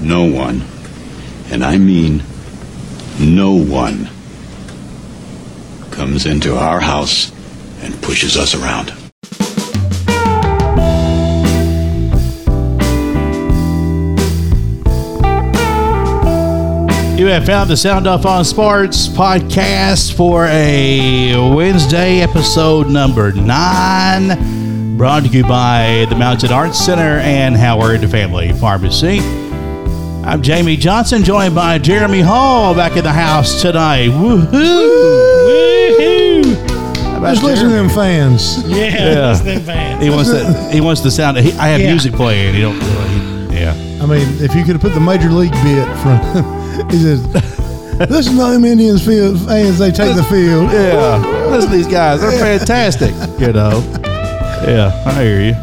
no one, and I mean no one, comes into our house and pushes us around. You have found the Sound Off on Sports podcast for a Wednesday episode number nine, brought to you by the Mountain Arts Center and Howard Family Pharmacy. I'm Jamie Johnson, joined by Jeremy Hall back in the house tonight. Woohoo! Woohoo! How about Just listen to them fans. Yeah, Yeah. that's them fans. He wants the he wants the sound. He, I have Yeah. music playing. He don't really. Yeah. I mean, if you could have put the major league bit from, he says, "Listen to them Indians field fans. They take the field." Yeah. Listen to these guys. They're fantastic. You know. Yeah, I hear you.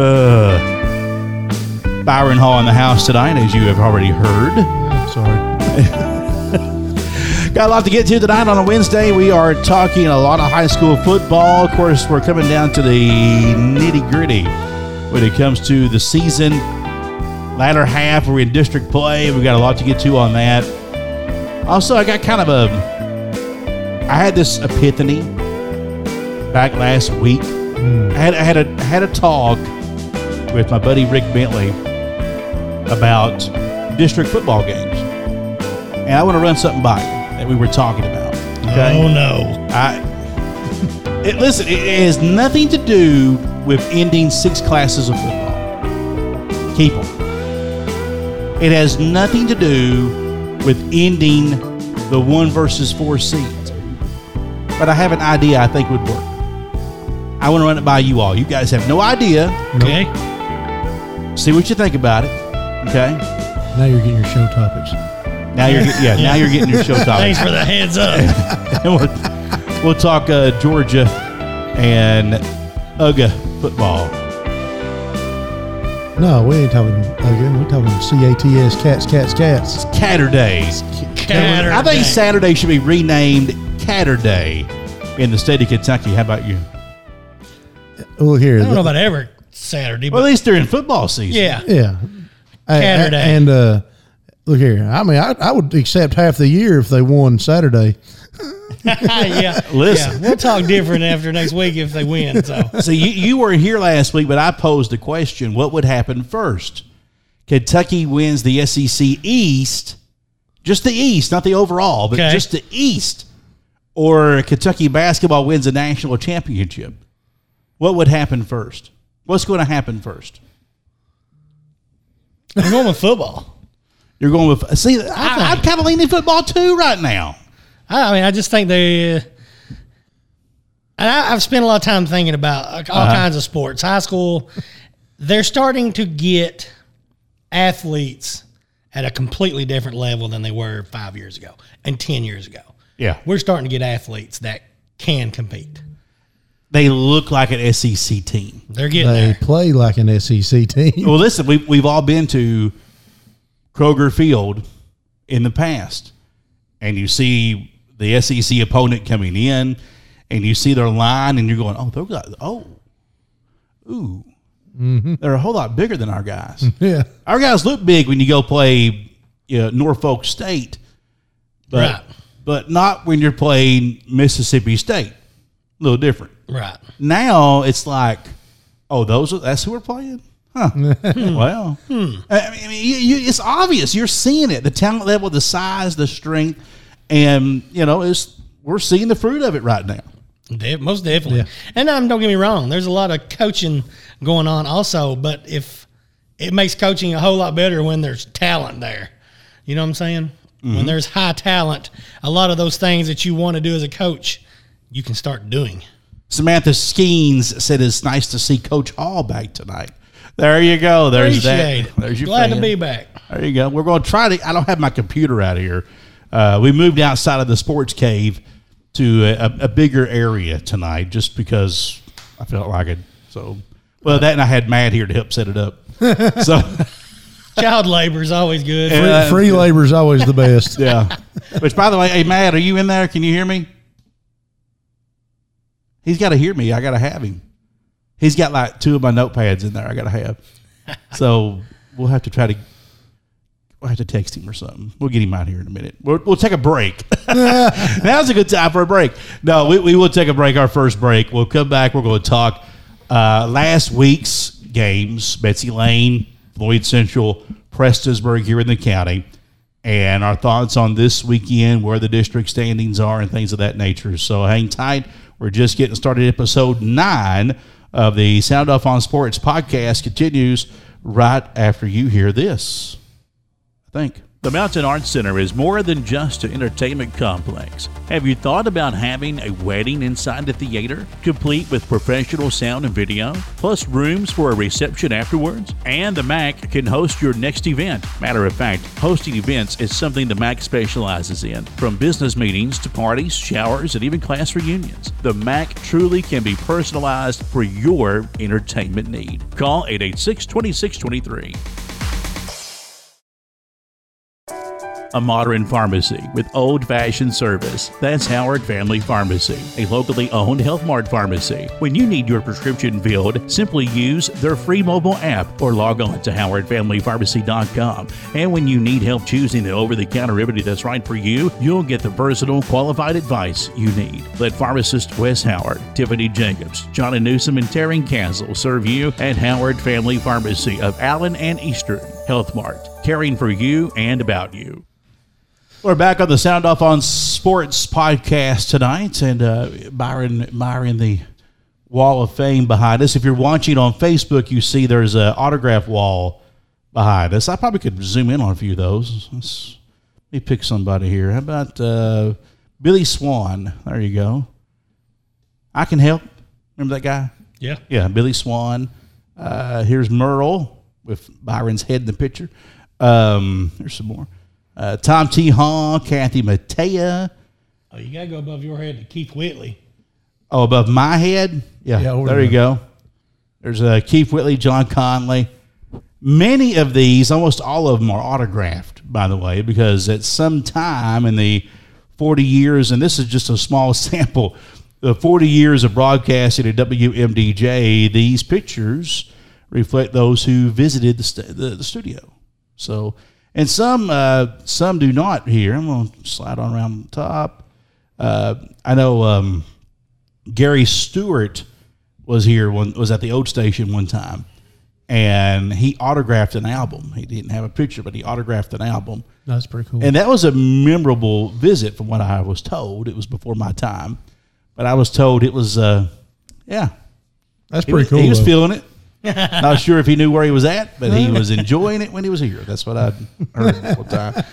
Uh, Byron Hall in the house tonight, as you have already heard. Sorry. Got a lot to get to tonight on a Wednesday. We are talking a lot of high school football. Of course, we're coming down to the nitty gritty when it comes to the season. Latter half, we're in district play. We've got a lot to get to on that. Also, I got kind of a. I had this epiphany back last week. Hmm. I had I had a I had a talk with my buddy Rick Bentley about district football games, and I want to run something by you that we were talking about. Okay. Oh no. I it, listen. It has nothing to do with ending six classes of football. Keep them. It has nothing to do with ending the one versus four seat. But I have an idea I think would work. I want to run it by you all. You guys have no idea. Okay. See what you think about it. Okay. Now you're getting your show topics. Now you're get, yeah, Now you're getting your show topics. Thanks for the heads up. and we'll, we'll talk uh, Georgia and UGA football. No, we ain't talking again. We're talking C-A-T-S, cats, cats, cats. Catter Day. Catter I think Saturday should be renamed Catter Day in the state of Kentucky. How about you? Oh, here. I don't know about ever Saturday, Well, but at least during football season. yeah. yeah. Saturday. A- And uh, look here. I mean, I, I would accept half the year if they won Saturday. yeah. Listen. Yeah. We'll talk different after next week if they win. So So you, you were here last week, but I posed the question: What would happen first? Kentucky wins the SEC East, just the East, not the overall, but Okay. just the East, or Kentucky basketball wins a national championship. What would happen first? What's going to happen first? I'm going with football. You're going with see. I, I'm kind of leaning football too right now. I I mean, I just think they. Uh, and I, I've spent a lot of time thinking about like, all Uh-huh. kinds of sports. High school, they're starting to get athletes at a completely different level than they were five years ago and ten years ago. Yeah, We're starting to get athletes that can compete. They look like an SEC team. They're getting They there. play like an SEC team. Well, listen, we, we've all been to Kroger Field in the past, and you see the SEC opponent coming in, and you see their line, and you're going, oh, they're got, oh, ooh, mm-hmm. they're a whole lot bigger than our guys. Yeah. our guys look big when you go play you know, Norfolk State, but Right. but not when you're playing Mississippi State. A little different Right. now it's like, oh, those are that's who we're playing. Huh. well, I mean, I mean you, you, it's obvious. You're seeing it. The talent level, the size, the strength, and you know, it's we're seeing the fruit of it right now. De- most definitely. Yeah. And um, don't get me wrong, there's a lot of coaching going on also, but if it makes coaching a whole lot better when there's talent there. You know what I'm saying? When there's high talent, a lot of those things that you want to do as a coach, you can start doing. Samantha Skeens said it's nice to see Coach Hall back tonight. There you go. There's Appreciate that. it. There's your Glad fan. to be back. There you go. We're going to try to. I don't have my computer out here. Uh, we moved outside of the sports cave to a, a bigger area tonight, just because I felt like it. So, well, that and I had Matt here to help set it up. so, Child labor is always good. Free, Uh, free labor is always the best. yeah. Which, by the way, hey Matt, are you in there? Can you hear me? He's got to hear me. I got to have him. He's got like two of my notepads in there. I got to have. So we'll have to try to We'll have to text him or something. We'll get him out here in a minute. We'll, we'll take a break. Now's a good time for a break. No, we, we will take a break, our first break. We'll come back. We're going to talk uh, last week's games Betsy Lane, Floyd Central, Prestonsburg here in the county, and our thoughts on this weekend, where the district standings are, and things of that nature. So hang tight. We're just getting started. Episode nine of the Sound Off on Sports podcast continues right after you hear this. I think. The Mountain Arts Center is more than just an entertainment complex. Have you thought about having a wedding inside the theater, complete with professional sound and video, plus rooms for a reception afterwards? And the MAC can host your next event. Matter of fact, hosting events is something the MAC specializes in, from business meetings to parties, showers, and even class reunions. The MAC truly can be personalized for your entertainment need. Call 886 2623. A modern pharmacy with old fashioned service. That's Howard Family Pharmacy, a locally owned Health Mart pharmacy. When you need your prescription filled, simply use their free mobile app or log on to howardfamilypharmacy.com. And when you need help choosing the over the counter remedy that's right for you, you'll get the versatile, qualified advice you need. Let pharmacist Wes Howard, Tiffany Jacobs, Johnny Newsom, and Taryn Castle serve you at Howard Family Pharmacy of Allen and Eastern. Health Mart, caring for you and about you. We're back on the Sound Off on Sports podcast tonight, and uh, Byron admiring the wall of fame behind us. If you're watching on Facebook, you see there's an autograph wall behind us. I probably could zoom in on a few of those. Let's, let me pick somebody here. How about uh, Billy Swan? There you go. I can help. Remember that guy? Yeah. Yeah, Billy Swan. Uh, here's Merle with Byron's head in the picture. Um, there's some more. Uh, Tom T. Hall, Kathy Mattea. Oh, you got to go above your head to Keith Whitley. Oh, above my head? Yeah, Yeah, there you go. There's uh, Keith Whitley, John Conlee. Many of these, almost all of them, are autographed, by the way, because at some time in the 40 years, and this is just a small sample, the 40 years of broadcasting at WMDJ, these pictures reflect those who visited the, st- the, the studio. So, and some uh, some do not here. I'm going to slide on around the top. Uh, I know um, Gary Stewart was here one was at the old station one time, and he autographed an album. He didn't have a picture, but he autographed an album, That's pretty cool. and that was a memorable visit, from what I was told. It was before my time, but I was told it was, uh, yeah, That's pretty was, cool. He was though. feeling it. Not sure if he knew where he was at, but he was enjoying it when he was here. That's what I heard the whole time.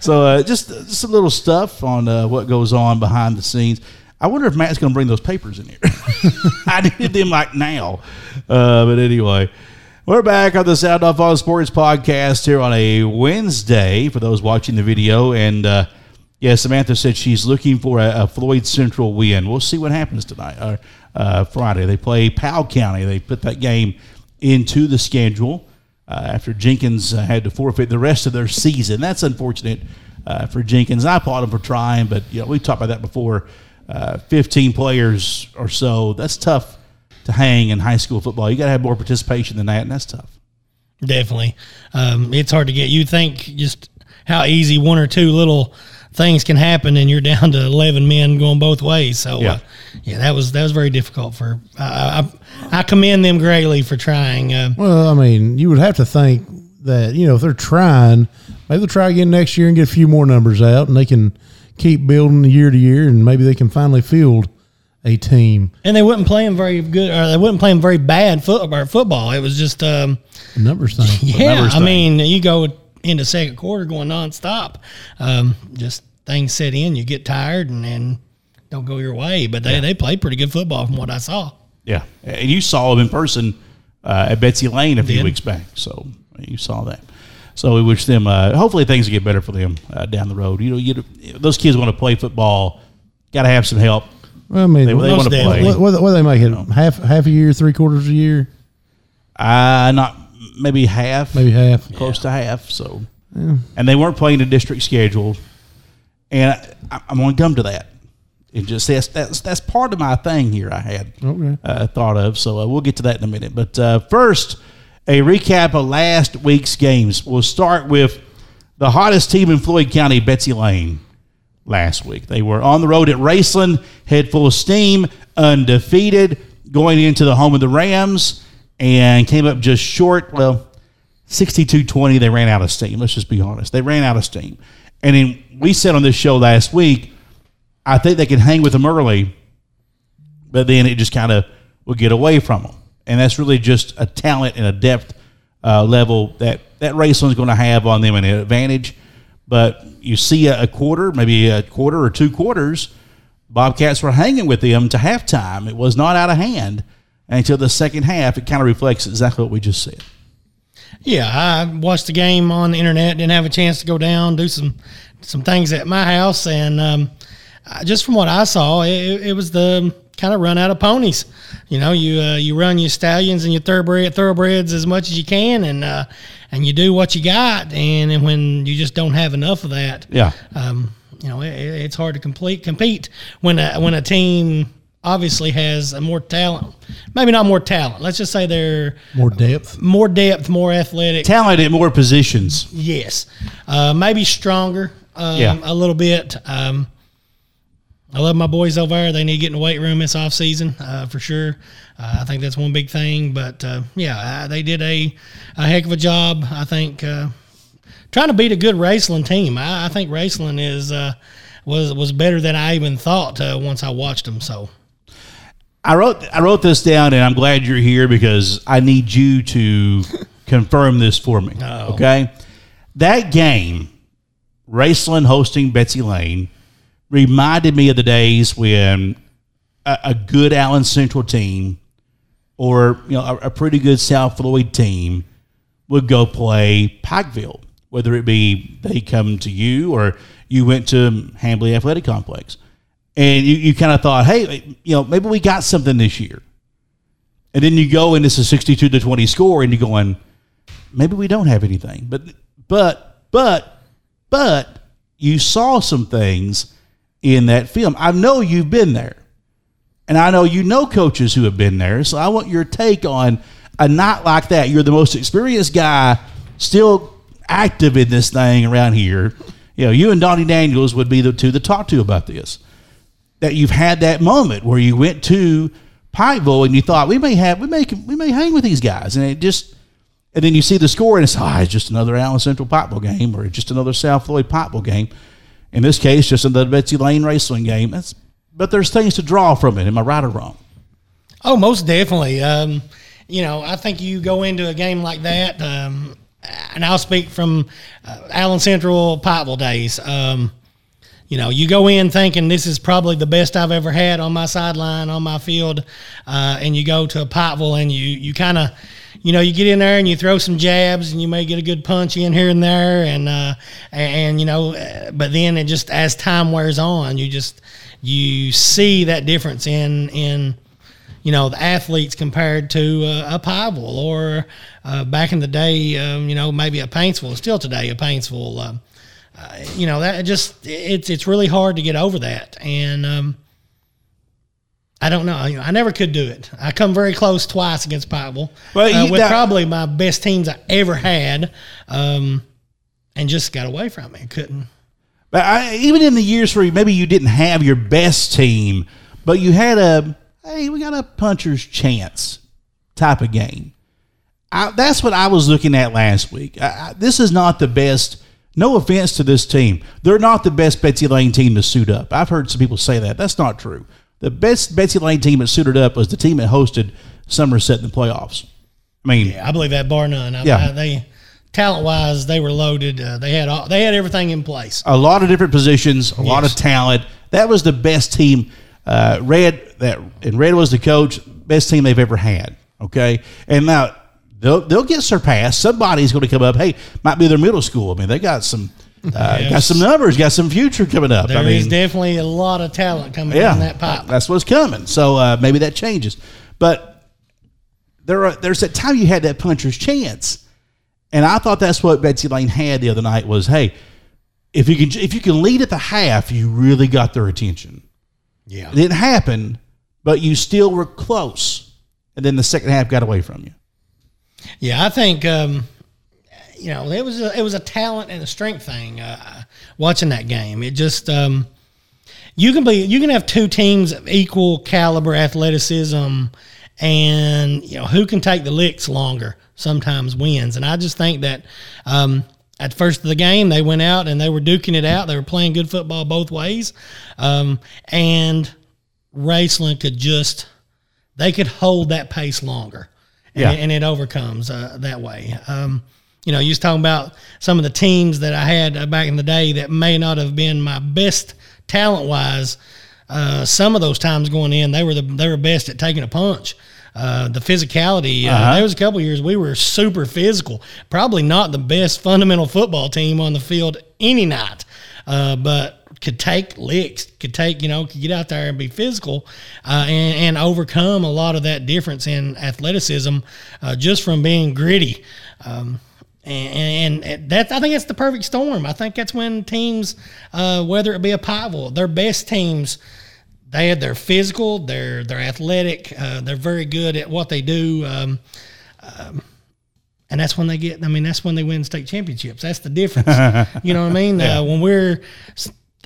So uh, just just some little stuff on uh, what goes on behind the scenes. I wonder if Matt's going to bring those papers in here. I needed them like now. Uh, but anyway, we're back on the Sound Off All Sports podcast here on a Wednesday for those watching the video. And uh, yeah, Samantha said she's looking for a, a Floyd Central win. We'll see what happens tonight or uh, Friday. They play Powell County. They put that game into the schedule uh, after Jenkins uh, had to forfeit the rest of their season. That's unfortunate uh, for Jenkins. I applaud him for trying, but you know we talked about that before. Uh, 15 players or so. That's tough to hang in high school football. You got to have more participation than that, and that's tough. Definitely. Um, it's hard to get. You think just how easy one or two little things can happen, and you're down to eleven men going both ways. So, Yeah. uh, yeah, that was that was very difficult for. I I, I commend them greatly for trying. Uh, Well, I mean, you would have to think that you know if they're trying, maybe they'll try again next year and get a few more numbers out, and they can keep building year to year, and maybe they can finally field a team. and they wouldn't play them very good, or they wouldn't play them very bad foot, football. It was just. Um, numbers thing. Yeah, numbers I thing. mean, you go into second quarter going nonstop. Um, just things set in, you get tired, and then don't go your way. But they, they play pretty good football from what I saw. Yeah, and you saw them in person uh, at Betsy Lane a few Did. weeks back, so you saw that. So we wish them. Uh, hopefully, things will get better for them uh, down the road. You know, you, those kids want to play football. Got to have some help. Well, I mean, They, they want to play. what, what they make it half half a year, three quarters a year, Uh, not maybe half, maybe half. close to half. So, and they weren't playing the district schedule, and I, I'm going to come to that. It just that's, that's that's part of my thing here. I had Okay. uh, thought of, so uh, we'll get to that in a minute. But uh, first, a recap of last week's games. We'll start with the hottest team in Floyd County, Betsy Lane, last week. They were on the road at Raceland, head full of steam, undefeated, going into the home of the Rams, and came up just short. Well, 62 20, they ran out of steam. Let's just be honest. They ran out of steam. And then we said on this show last week, I think they can hang with them early, but then it just kind of will get away from them. And that's really just a talent and a depth uh, level that that Raceland's going to have on them an advantage. But you see a, a quarter, maybe a quarter or two quarters, Bobcats were hanging with them to halftime. It was not out of hand until the second half. It kind of reflects exactly what we just said. Yeah, I watched the game on the internet. Didn't have a chance to go down do some some things at my house, and um, just from what I saw, it, it was the kind of run out of ponies. You know, you uh, you run your stallions and your thoroughbred thoroughbreds as much as you can, and uh, and you do what you got. And, and when you just don't have enough of that, Yeah. um, you know, it, it's hard to complete compete when a, when a team obviously has a more talent. Maybe not more talent. Let's just say they're More depth. more depth, more athletic. Talent at more positions. Yes, uh, maybe stronger um, Yeah. a little bit. Um, I love my boys over there. They need to get in the weight room this off season uh, for sure. Uh, I think that's one big thing. But uh, yeah, uh, they did a, a heck of a job. I think uh, trying to beat a good Raceland team. I, I think Raceland is uh, was was better than I even thought uh, once I watched them. So I wrote I wrote this down, and I'm glad you're here because I need you to confirm this for me. Oh. Okay, that game, Raceland hosting Betsy Lane, reminded me of the days when a, a good Allen Central team or you know a, a pretty good South Floyd team would go play Pikeville, whether it be they come to you or you went to Hambley Athletic Complex, and you, you kind of thought, hey, you know, maybe we got something this year, and then you go and it's a sixty-two to twenty score, and you're going, maybe we don't have anything, but but but but you saw some things in that film. I know you've been there. And I know you know coaches who have been there. So I want your take on a night like that. You're the most experienced guy still active in this thing around here. You know, you and Donnie Daniels would be the two to talk to about this. That you've had that moment where you went to Pikeville and you thought we may have we may we may hang with these guys and it just and then you see the score and it's oh, it's just another Allen Central Pikeville game or just another South Floyd Pikeville game. In this case, just another Betsy Lane Raceland game. But there's things to draw from it. Am I right or wrong? Oh, most definitely. Um, you know, I think you go into a game like that, um, and I'll speak from uh, Allen Central Pikeville days. Um, you know, you go in thinking this is probably the best I've ever had on my sideline, on my field, uh, and you go to a Pikeville and you you kind of, you know, you get in there and you throw some jabs and you may get a good punch in here and there, and uh, and you know, uh, but then it just as time wears on, you just you see that difference in in you know the athletes compared to uh, a Pikeville or uh, back in the day, um, you know maybe a Paintsville. Still today, a Paintsville. Uh, you know that just it's it's really hard to get over that, and um, I don't know. I never could do it. I come very close twice against Pikeville Well, uh, with that- probably my best teams I ever had, um, and just got away from it. Couldn't. But I, even in the years where maybe you didn't have your best team, but you had a hey, we got a puncher's chance type of game. I, that's what I was looking at last week. I, I, this is not the best. No offense to this team, they're not the best Betsy Lane team to suit up. I've heard some people say that. That's not true. The best Betsy Lane team that suited up was the team that hosted Somerset in the playoffs. I mean, I believe that bar none. I, Yeah. I- they talent wise, they were loaded. Uh, they had all, they had everything in place. a lot of different positions, a lot of talent. That was the best team. Uh, Red that and Red was the coach, best team they've ever had. Okay, and now they'll they'll get surpassed. Somebody's going to come up. Hey, might be their middle school. I mean, they got some uh, got some numbers, got some future coming up. There I is mean, definitely a lot of talent coming yeah, in that pipe. that's what's coming. So uh, maybe that changes, but there are, there's that time you had that puncher's chance, and I thought that's what Betsy Lane had the other night was hey, if you can if you can lead at the half, you really got their attention. Yeah. It didn't happen, but you still were close, and then the second half got away from you. Yeah, I think um, you know, it was a, it was a talent and a strength thing. Uh, watching that game, it just um, you can be you can have two teams of equal caliber athleticism, and you know who can take the licks longer sometimes wins. And I just think that um, at first of the game they went out and they were duking it out. They were playing good football both ways, um, and Raceland could just they could hold that pace longer, and, Yeah. it, and it overcomes uh, that way. Um, you know, you was talking about some of the teams that I had uh, back in the day that may not have been my best talent wise. Uh, some of those times going in, they were the they were best at taking a punch. Uh, the physicality. Uh, There was a couple years we were super physical. Probably not the best fundamental football team on the field any night, uh, but could take licks, could take, you know, could get out there and be physical uh, and, and overcome a lot of that difference in athleticism uh, just from being gritty. Um, and, and that I think that's the perfect storm. I think that's when teams, uh, whether it be a Pikeville, their best teams, they had their physical, they're they're athletic, uh, they're very good at what they do. Um, um, and that's when they get. I mean, that's when they win state championships. That's the difference. you know what I mean? Uh, when we're,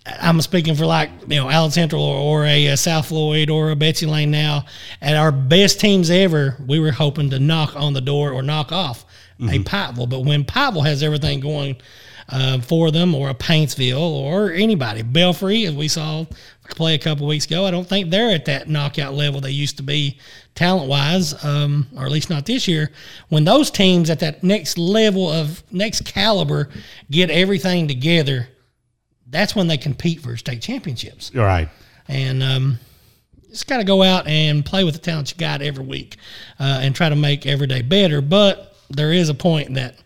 I'm speaking for like you know Allen Central or, or a, uh South Floyd or a Betsy Lane now. At our best teams ever, we were hoping to knock on the door or knock off a Pikeville. But when Pikeville has everything going uh, for them, or a Paintsville, or anybody, Belfry, as we saw play a couple weeks ago, I don't think they're at that knockout level they used to be talent wise, um, or at least not this year. When those teams at that next level of next caliber get everything together, that's when they compete for state championships. All right. And um, just got to go out and play with the talent you got every week uh, and try to make every day better. But there is a point that,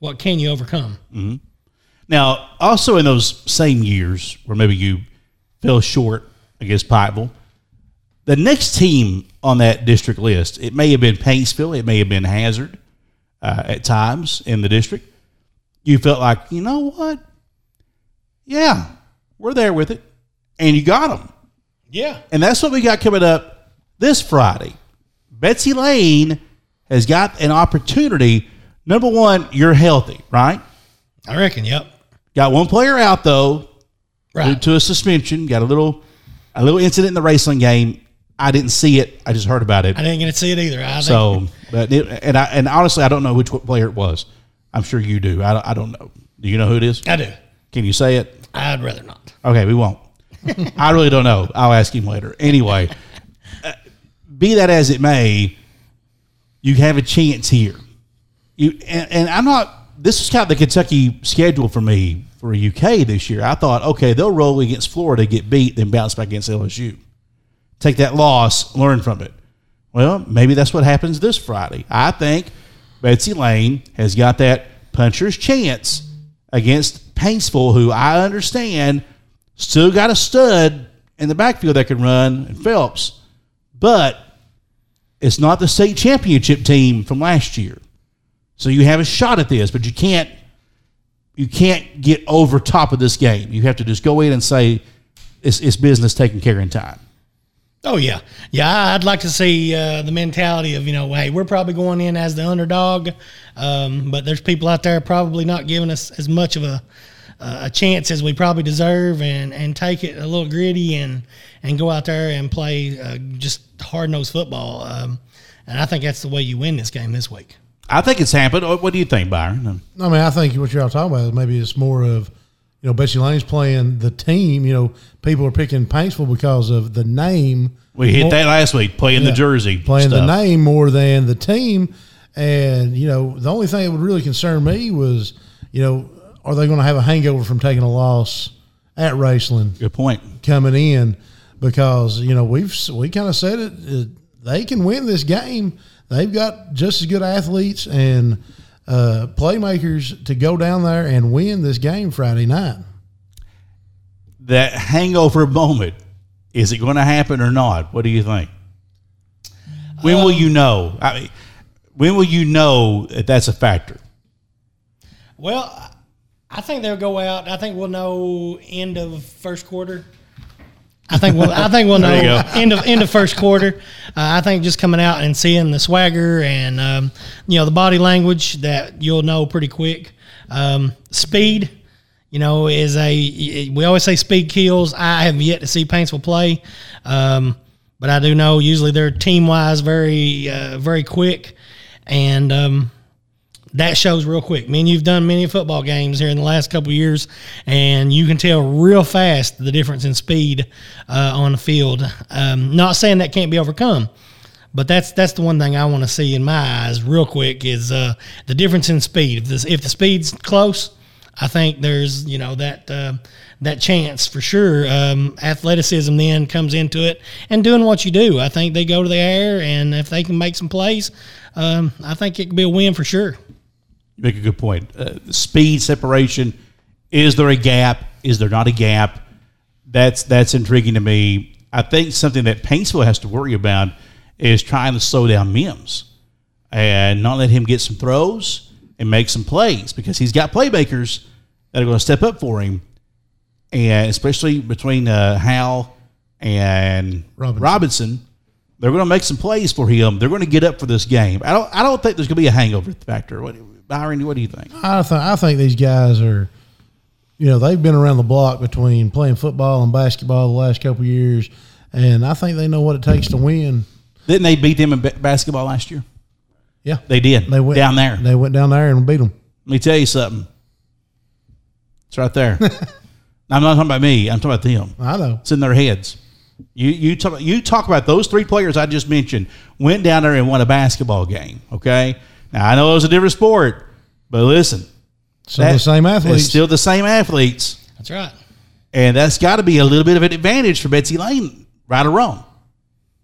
what can you overcome? Now, also in those same years where maybe you fell short against Pikeville, the next team on that district list, it may have been Paintsville, it may have been Hazard uh, at times in the district. You felt like, you know what? Yeah, we're there with it. And you got them. Yeah. And that's what we got coming up this Friday. Betsy Lane has got an opportunity. Number one, you're healthy, right? I reckon. Yep. Got one player out though due to a suspension. Got a little a little incident in the Raceland game. I didn't see it. I just heard about it. I didn't get to see it either. I So, but it, and I and honestly, I don't know which player it was. I'm sure you do. I don't, I don't know. Do you know who it is? I do. Can you say it? I'd rather not. Okay, we won't. I really don't know. I'll ask him later. Anyway, uh, be that as it may, you have a chance here. You and, and I'm not. This is kind of the Kentucky schedule for me for UK this year. I thought, okay, they'll roll against Florida, get beat, then bounce back against LSU. Take that loss, learn from it. Well, maybe that's what happens this Friday. I think Betsy Lane has got that puncher's chance against Paintsville, who I understand still got a stud in the backfield that can run, and Phelps, but it's not the state championship team from last year. So you have a shot at this, but you can't you can't get over top of this game. You have to just go in and say it's, it's business taken care in time. Oh yeah, yeah. I'd like to see uh, the mentality of you know, hey, we're probably going in as the underdog, um, but there's people out there probably not giving us as much of a a chance as we probably deserve, and and take it a little gritty and and go out there and play uh, just hard nosed football. Um, and I think that's the way you win this game this week. I think it's happened. What do you think, Byron? I mean, I think what you're all talking about is maybe it's more of, you know, Betsy Lane's playing the team. You know, people are picking Paintsville because of the name. We hit more- that last week, playing the jersey, playing the name more than the team. And you know, the only thing that would really concern me was, you know, are they going to have a hangover from taking a loss at Raceland Good point. coming in? Because you know we've we kind of said it, it. They can win this game. They've got just as good athletes and uh, playmakers to go down there and win this game Friday night. That hangover moment, is it going to happen or not? What do you think? When will you know? I mean, when will you know that that's a factor? Well, I think they'll go out. I think we'll know end of first quarter. I think we'll. I think we'll know There you go. end of end of first quarter. Uh, I think just coming out and seeing the swagger and um, you know the body language that you'll know pretty quick. Um, speed, you know, is a we always say speed kills. I have yet to see Paintsville play, um, but I do know usually they're team wise very uh, very quick, and um, that shows real quick. I mean, you've done many football games here in the last couple years, and you can tell real fast the difference in speed uh, on the field. Um, not saying that can't be overcome, but that's that's the one thing I want to see in my eyes real quick is uh, the difference in speed. If, this, if the speed's close, I think there's you know that uh, that chance for sure. Um, athleticism then comes into it, and doing what you do. I think they go to the air, and if they can make some plays, um, I think it could be a win for sure. You make a good point. Uh, speed separation. Is there a gap? Is there not a gap? That's that's intriguing to me. I think something that Paintsville has to worry about is trying to slow down Mims and not let him get some throws and make some plays because he's got playmakers that are going to step up for him, and especially between uh, Hal and Robinson. Robinson, they're going to make some plays for him. They're going to get up for this game. I don't. I don't think there's going to be a hangover factor. What, Byron, what do you think? I think I think these guys are, you know, they've been around the block between playing football and basketball the last couple of years, and I think they know what it takes to win. Didn't they beat them in ba- basketball last year? Yeah, They did. they went down there. They went down there and beat them. Let me tell you something. It's right there. I'm not talking about me. I'm talking about them. I know. It's in their heads. You you talk you talk about those three players I just mentioned went down there and won a basketball game. Okay. Now I know it was a different sport, but listen, Some of the same it's athletes. still the same athletes, That's right. and that's got to be a little bit of an advantage for Betsy Lane, right or wrong.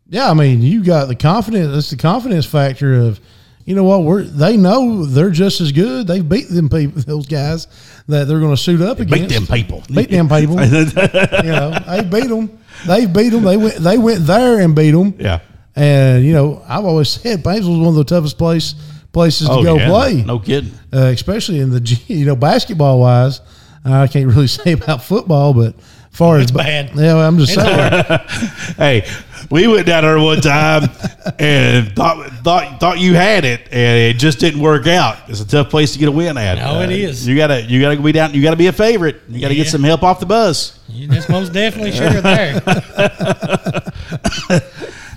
Yeah, I mean, you got the confidence. It's the confidence factor of, you know what? We're they know they're just as good. They've beat them people, those guys that they're going to suit up Beat against. Beat them people. Beat them people. you know, they beat them. They beat them. They went. They went there and beat them. Yeah. And you know, I've always said Paintsville was one of the toughest place places to Oh, go yeah. play, No kidding. uh, especially in the you know basketball wise. I can't really say about football, but as far as bad. yeah, I'm just saying. Hey, we went down there one time and thought thought thought you had it, and it just didn't work out. It's a tough place to get a win at. No, it is. You gotta you gotta be down. You gotta be a favorite. You gotta get some help off the bus. That's most definitely sure there.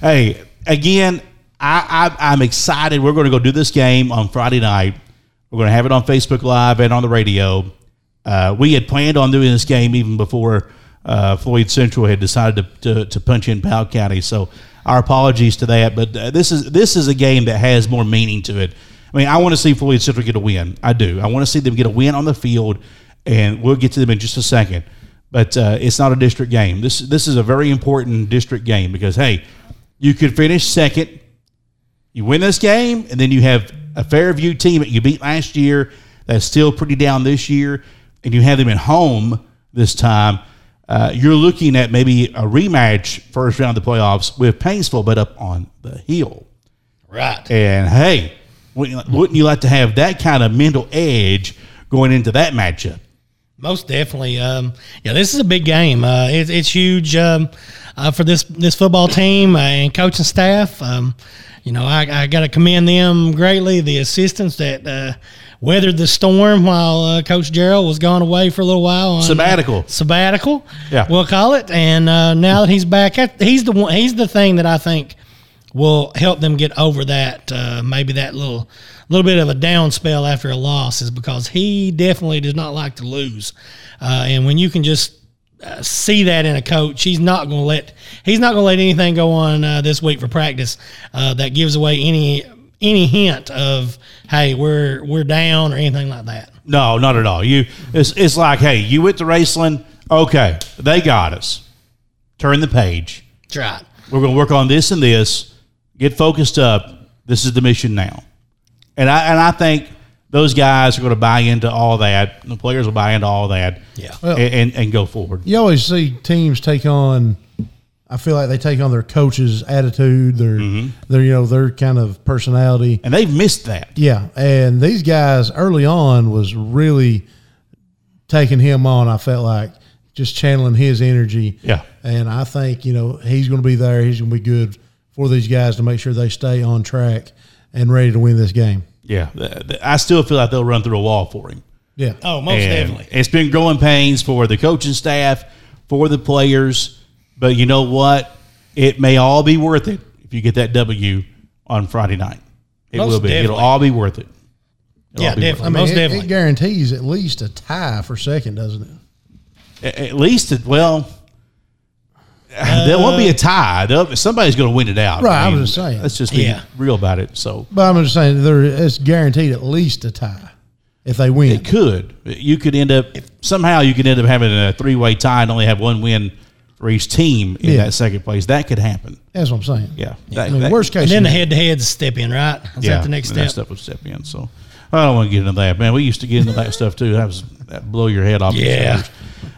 Hey, again, I, I I'm excited. We're going to go do this game on Friday night. We're going to have it on Facebook Live and on the radio. Uh, we had planned on doing this game even before uh, Floyd Central had decided to, to, to punch in Powell County. So our apologies to that. But uh, this is this is a game that has more meaning to it. I mean, I want to see Floyd Central get a win. I do. I want to see them get a win on the field, and we'll get to them in just a second. But uh, it's not a district game. This this is a very important district game because hey, you could finish second. You win this game, and then you have a Fairview team that you beat last year that's still pretty down this year, and you have them at home this time. Uh, you're looking at maybe a rematch first round of the playoffs with Paintsville, but up on the hill. Right. And hey, wouldn't you, wouldn't you like to have that kind of mental edge going into that matchup? Most definitely. Um, yeah, this is a big game. Uh, it, it's huge um, uh, for this this football team uh, and coaching staff. Um, you know, I, I got to commend them greatly. The assistants that uh, weathered the storm while uh, Coach Gerald was gone away for a little while on Sabbatical. sabbatical. Yeah. we'll call it. And uh, now that he's back, he's the one. He's the thing that I think will help them get over that. Uh, maybe that little little bit of a down spell after a loss is because he definitely does not like to lose. Uh, and when you can just uh, see that in a coach, he's not going to let he's not going to let anything go on uh, this week for practice uh, that gives away any any hint of hey we're we're down or anything like that. No, not at all. You, it's, it's like, hey, you went to Raceland. Okay, they got us. Turn the page. That's right. We're going to work on this and this. Get focused up. This is the mission now. And I and I think those guys are going to buy into all that. The players will buy into all that. Yeah. Well- and, and, and go forward. you always see teams take on. I feel like they take on their coach's attitude, their mm-hmm. their you know their kind of personality. And they've missed that. Yeah, and these guys early on was really taking him on. I felt like just channeling his energy. Yeah. And I think, you know, he's going to be there. He's going to be good for these guys to make sure they stay on track and ready to win this game. Yeah, th- th- I still feel like they'll run through a wall for him. Yeah. Oh, most And definitely. It's been growing pains for the coaching staff, for the players, but you know what? It may all be worth it if you get that W on Friday night. It Most will be. It'll all be worth it. It'll Yeah, all be worth I definitely. mean, Most it, definitely. it guarantees at least a tie for second, doesn't it? it. At least, it, well, there won't be a tie. They'll- Somebody's going to win it out. Right, I was just saying. Let's just be Yeah. real about it. So But I'm just saying there it's guaranteed at least a tie if they win. It could. You could end up somehow. You could end up having a three-way tie and only have one win for each team in Yeah. that second place. That could happen. That's what I'm saying. Yeah. I mean, that- worst case. And then the scenario. head to heads step in, right? Is that the next and that step? stuff would step in. So I don't want to get into that, man. We used to get into that stuff too. That was that blow your head off. your Yeah. shoulders.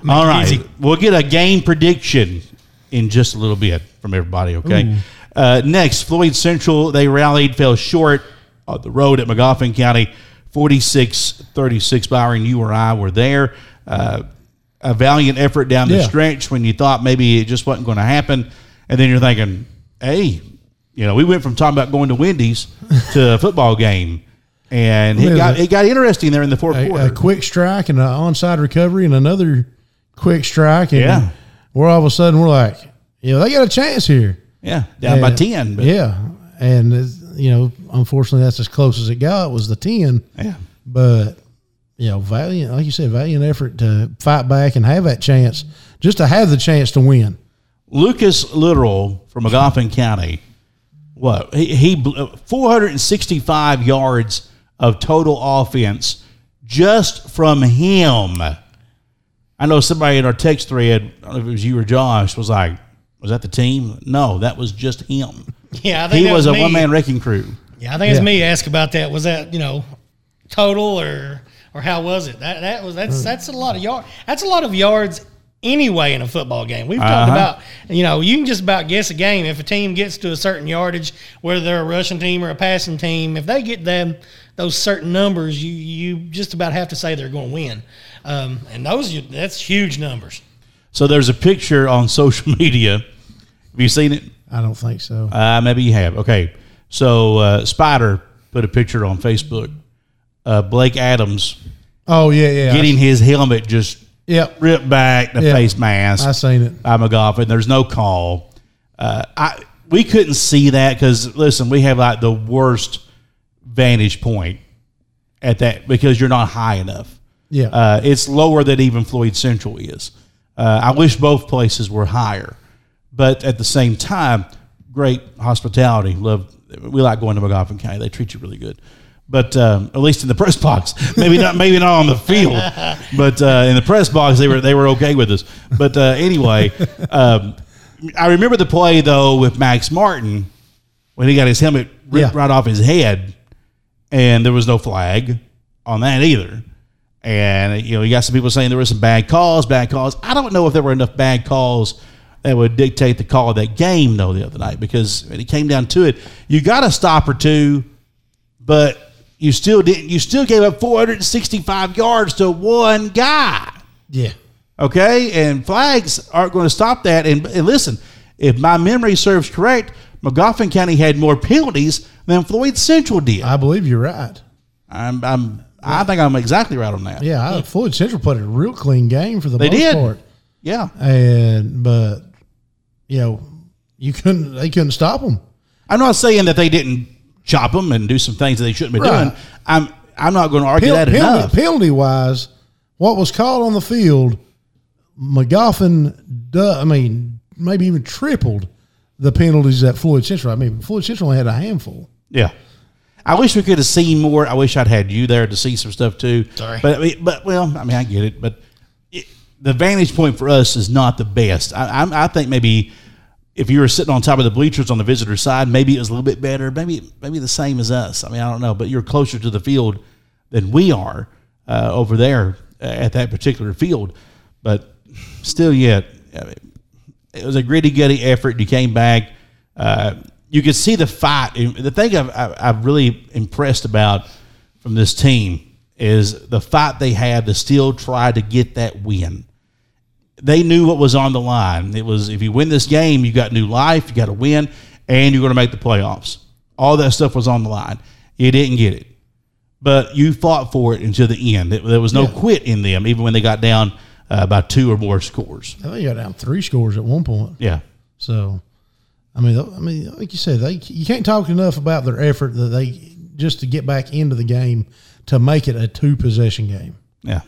All easy. we'll get a game prediction in just a little bit from everybody. Okay. Uh, next, Floyd Central they rallied, fell short on the road at Magoffin County, 46-36. Byron, you or I were there. Uh, a valiant effort down the Yeah. stretch when you thought maybe it just wasn't going to happen, and then you're thinking, hey, you know, we went from talking about going to Wendy's to a football game, and it got it got interesting there in the fourth a, quarter. a quick strike and an onside recovery and another quick strike. And Yeah. We're all of a sudden we're like, you know, they got a chance here. yeah, down by ten. But yeah, and you know, unfortunately, that's as close as it got was the ten. yeah. But you know, valiant, like you said, valiant effort to fight back and have that chance, just to have the chance to win. Lucas Litteral from Magoffin County, what he, he bl- uh, 465 yards of total offense just from him. I know somebody in our text thread, I don't know if it was you or Josh, was like, "Was that the team?" No, that was just him. Yeah, I think He that was, a one man wrecking crew. Yeah, I think it's Yeah. me asked about that. Was that you know total or or how was it? That that was that's that's a lot of yard. That's a lot of yards anyway in a football game. We've talked Uh-huh. about you know you can just about guess a game if a team gets to a certain yardage, whether they're a rushing team or a passing team. If they get them those certain numbers, you you just about have to say they're going to win. Um, and those that's huge numbers. So there's a picture on social media. Have you seen it? I don't think so. Uh, maybe you have. Okay. So uh, Spider put a picture on Facebook. Uh, Blake Adams oh yeah, yeah. getting his helmet just yep. ripped back, the Yeah. face mask. I seen it. by Magoffin. There's no call. Uh, I we couldn't see that because listen, we have like the worst vantage point at that because you're not high enough. Yeah. Uh, it's lower than even Floyd Central is. Uh, I wish both places were higher, but at the same time, great hospitality. Love we like going to Magoffin County. They treat you really good. But um, at least in the press box, maybe not, maybe not on the field, but uh, in the press box, they were they were okay with us. But uh, anyway, um, I remember the play though with Max Martin when he got his helmet ripped Yeah. right off his head, and there was no flag on that either. And you know, you got some people saying there were some bad calls, bad calls. I don't know if there were enough bad calls that would dictate the call of that game though the other night because when it came down to it, you got a stop or two, but you still didn't. You still gave up 465 yards to one guy. yeah. Okay, and flags aren't going to stop that. And, and listen, if my memory serves correct, Magoffin County had more penalties than Floyd Central did. I believe you're right. I'm, I'm, I think I'm exactly right on that. Yeah, I, Floyd Central played a real clean game for the They most did. part, Yeah. and but you know you couldn't they couldn't stop them. I'm not saying that they didn't chop them and do some things that they shouldn't be Right. doing. I'm, I'm not going to argue that penalty, enough. penalty wise, what was called on the field, Magoffin, du- I mean, maybe even tripled the penalties at Floyd Central. I mean, Floyd Central only had a handful. Yeah. I wish we could have seen more. I wish I'd had you there to see some stuff too. Sorry. but I mean, but well, I mean, I get it, but it, the vantage point for us is not the best. I, I, I think maybe if you were sitting on top of the bleachers on the visitor side, maybe it was a little bit better. Maybe maybe the same as us. I mean, I don't know, but you're closer to the field than we are uh, over there at that particular field. But still, yet I mean, it was a gritty, gritty effort. You came back. Uh, you could see the fight. The thing I've, I've really impressed about from this team is the fight they had to still try to get that win. they knew what was on the line. It was if you win this game, you got new life, you got to win, and you're going to make the playoffs. All that stuff was on the line. You didn't get it, but you fought for it until the end. There was no quit in them, even when they got down uh, by two or more scores. I think you got down three scores at one point. Yeah, So, I mean, I mean, like you said, they you can't talk enough about their effort that they just to get back into the game to make it a two possession game. yeah.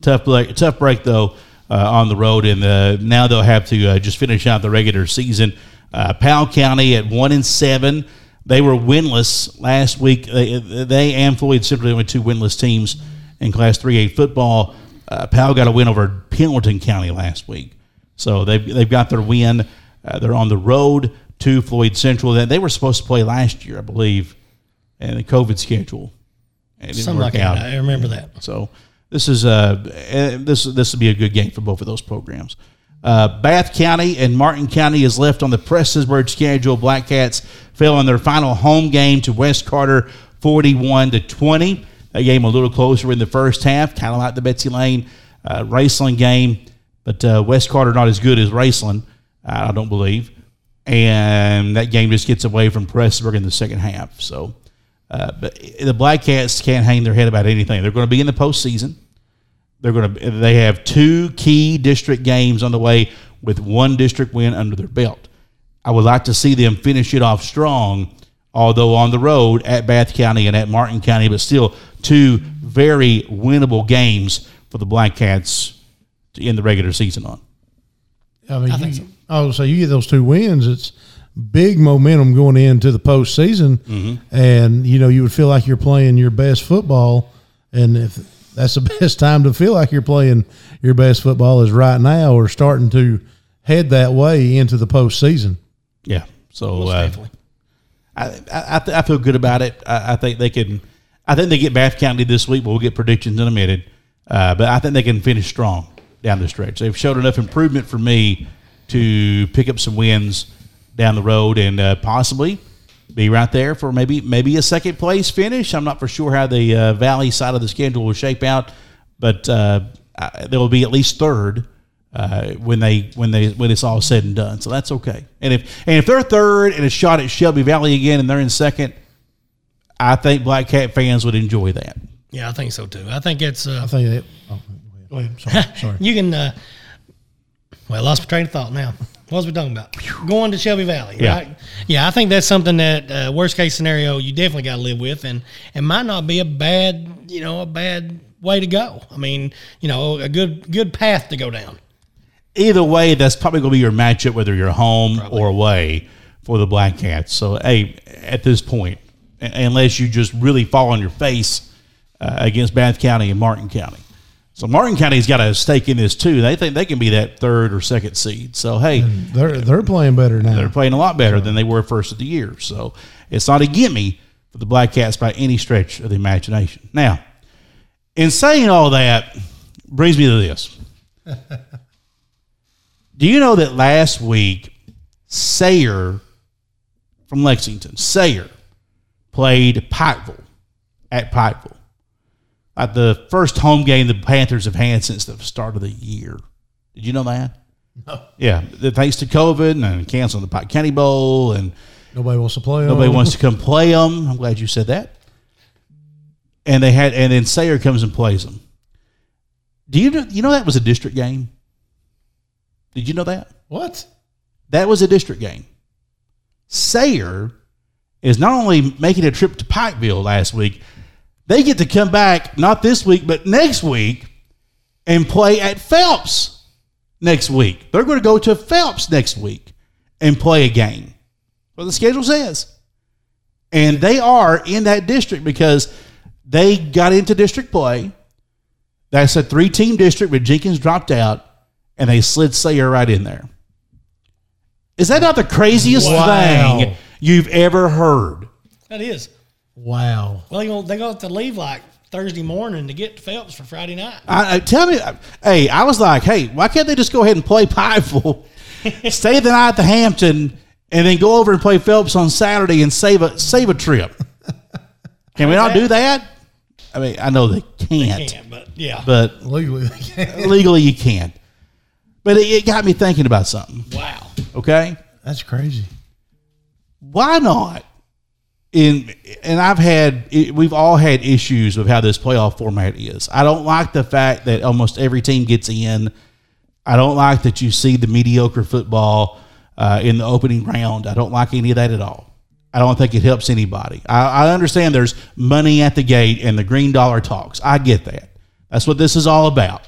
Tough break, tough break though uh, on the road, and uh, now they'll have to uh, just finish out the regular season. Uh, Powell County at one and seven. They were winless last week. They, they and Floyd simply only two winless teams in Class 3A football. Uh, Powell got a win over Pendleton County last week, so they've they've got their win. Uh, they're on the road to Floyd Central. That they were supposed to play last year, I believe, and the COVID schedule. It didn't Something work like out. that. I remember that. So this is uh eh, this this will be a good game for both of those programs. Uh, Bath County and Martin County is left on the Prestonsburg schedule. Black Cats fell in their final home game to West Carter, forty-one to twenty. That game a little closer in the first half, kind of like the Betsy Lane uh, Raceland game, but uh, West Carter not as good as Raceland, I don't believe, and that game just gets away from Prestonsburg in the second half. So. Uh, but the Black Cats can't hang their head about anything. They're going to be in the postseason. They're going to. They have two key district games on the way with one district win under their belt. I would like to see them finish it off strong, although on the road at Bath County and at Martin County, but still two very winnable games for the Black Cats to end the regular season on. I mean, you, oh, so you get those two wins. It's big momentum going into the postseason, and you know you would feel like you're playing your best football. And if that's the best time to feel like you're playing your best football is right now, or starting to head that way into the postseason. Yeah. So uh. I I, I, th- I feel good about it. I, I think they can. I think they get Bath County this week. But we'll get predictions in a minute. Uh, but I think they can finish strong down the stretch. They've showed enough improvement for me to pick up some wins down the road and uh, possibly be right there for maybe maybe a second place finish. I'm not for sure how the uh, Valley side of the schedule will shape out, but uh, I- they will be at least third uh, when they when they when it's all said and done. So that's okay. And if and if they're third and a shot at Shelby Valley again and they're in second, I think Black Cat fans would enjoy that. Yeah, I think so too. I think it's. Uh, I think that. Oh, go ahead. Sorry, sorry. you can. Well, lost my train of thought now. What was we talking about? Going to Shelby Valley, Yeah. right? Yeah, I think that's something that uh, worst case scenario you definitely got to live with, and and might not be a bad, you know, a bad way to go. I mean, you know, a good good path to go down. Either way, that's probably going to be your matchup, whether you're home or away for the Black Cats. So, hey, at this point, unless you just really fall on your face uh, against Bath County and Martin County. So Martin County's got a stake in this too. They think they can be that third or second seed. So hey, They're they're playing better now. they're playing a lot better than they were first of the year. So it's not a gimme for the Black Cats by any stretch of the imagination. Now, in saying all that, brings me to this. Do you know that last week, Sayre from Lexington, Sayre, played Pikeville at Pikeville? At the first home game the Panthers have had since the start of the year. Did you know that? No. Yeah, thanks to COVID and canceling the Pike County Bowl, and Nobody wants to play. nobody them. wants to come play them. I'm glad you said that. And they had, and then Sayre comes and plays them. Do you know? You know that was a district game. Did you know that? What? That was a district game. Sayre is not only making a trip to Pikeville last week, they get to come back not this week, but next week and play at Phelps next week. They're going to go to Phelps next week and play a game. What the schedule says. And they are in that district because they got into district play. That's a three team district, but Jenkins dropped out and they slid Sayre right in there. Is that not the craziest Wow. thing you've ever heard? That is. Wow. Well, they go they go have to leave like Thursday morning to get to Phelps for Friday night. I, I- tell me, hey, I was like, hey, why can't they just go ahead and play Pikeville, stay the night at the Hampton, and then go over and play Phelps on Saturday and save a save a trip? Can we not do that? I mean, I know they can't, Can't, but yeah. but Legally, they can't. legally you can't. But it, it got me thinking about something. Wow. Okay, That's crazy. why not? In and I've had we've all had issues with how this playoff format is. I don't like the fact that almost every team gets in. I don't like that you see the mediocre football uh, in the opening round. I don't like any of that at all. I don't think it helps anybody. I, I understand there's money at the gate and the green dollar talks. I get that. That's what this is all about.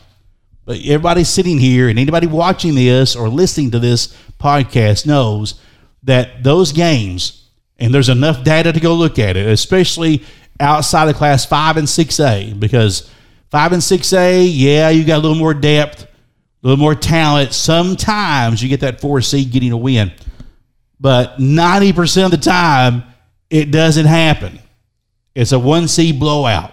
But everybody sitting here and anybody watching this or listening to this podcast knows that those games, and there's enough data to go look at it, especially outside of class five and 6A, because five and 6A, yeah, you got a little more depth, a little more talent. Sometimes you get that four seed getting a win, but 90% of the time, it doesn't happen. It's a one seed blowout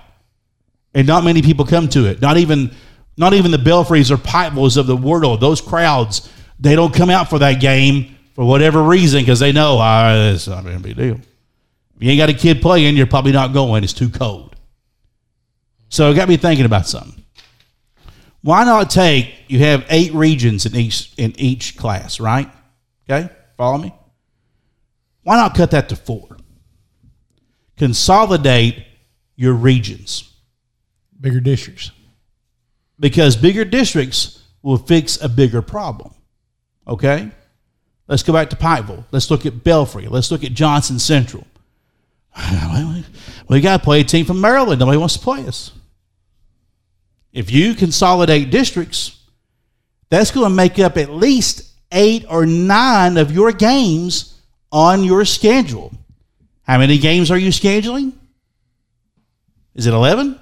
and not many people come to it. Not even not even the Belfries or Pikevilles of the world. Those crowds, they don't come out for that game for whatever reason because they know ah, it's not a big deal. If you ain't got a kid playing, you're probably not going. It's too cold. So it got me thinking about something. Why not take you have eight regions in each in each class, right? Okay, follow me. Why not cut that to four? Consolidate your regions Bigger districts. because bigger districts will fix a bigger problem. Okay? Let's go back to Pikeville. Let's look at Belfry. Let's look at Johnson Central. we got to play a team from Maryland. Nobody wants to play us. If you consolidate districts, that's going to make up at least eight or nine of your games on your schedule. How many games are you scheduling? Is it 11?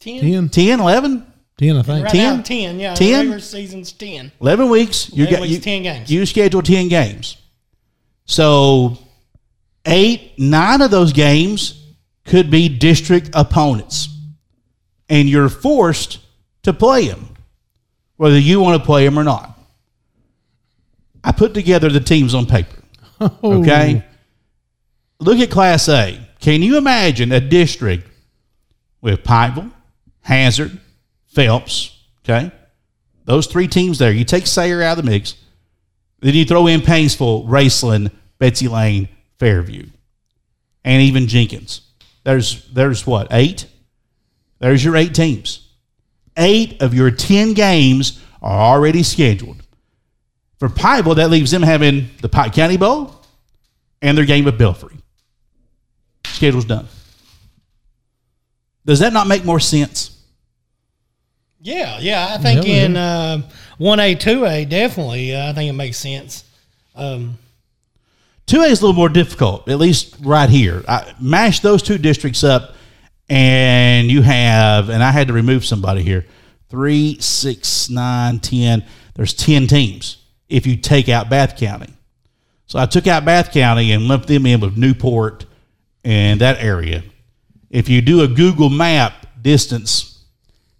10? 10, 10, 11? 10 I think. Right 10? now, 10, yeah. 10? Regular season's 10. 11 weeks. You 11 got weeks, you, 10 games. You schedule 10 games. So, eight, nine of those games could be district opponents. And you're forced to play them, whether you want to play them or not. I put together the teams on paper. Oh. Okay? Look at Class A. Can you imagine a district with Pikeville, Hazard, Phelps, okay? Those three teams there. You take Sayre out of the mix. Then you throw in Paintsville, Raceland, Betsy Lane, Fairview, and even Jenkins. There's there's what eight? There's your eight teams. Eight of your ten games are already scheduled. For Pikeville, that leaves them having the Pike County Bowl and their game at Belfry. Schedule's done. Does that not make more sense? Yeah, yeah. I think Yeah, in uh, 1A, 2A, definitely, uh, I think it makes sense. Um, 2A is a little more difficult, at least right here. I mash those two districts up, and you have, and I had to remove somebody here three, six, nine, 10. There's 10 teams if you take out Bath County. So I took out Bath County and lumped them in with Newport and that area. If you do a Google map distance,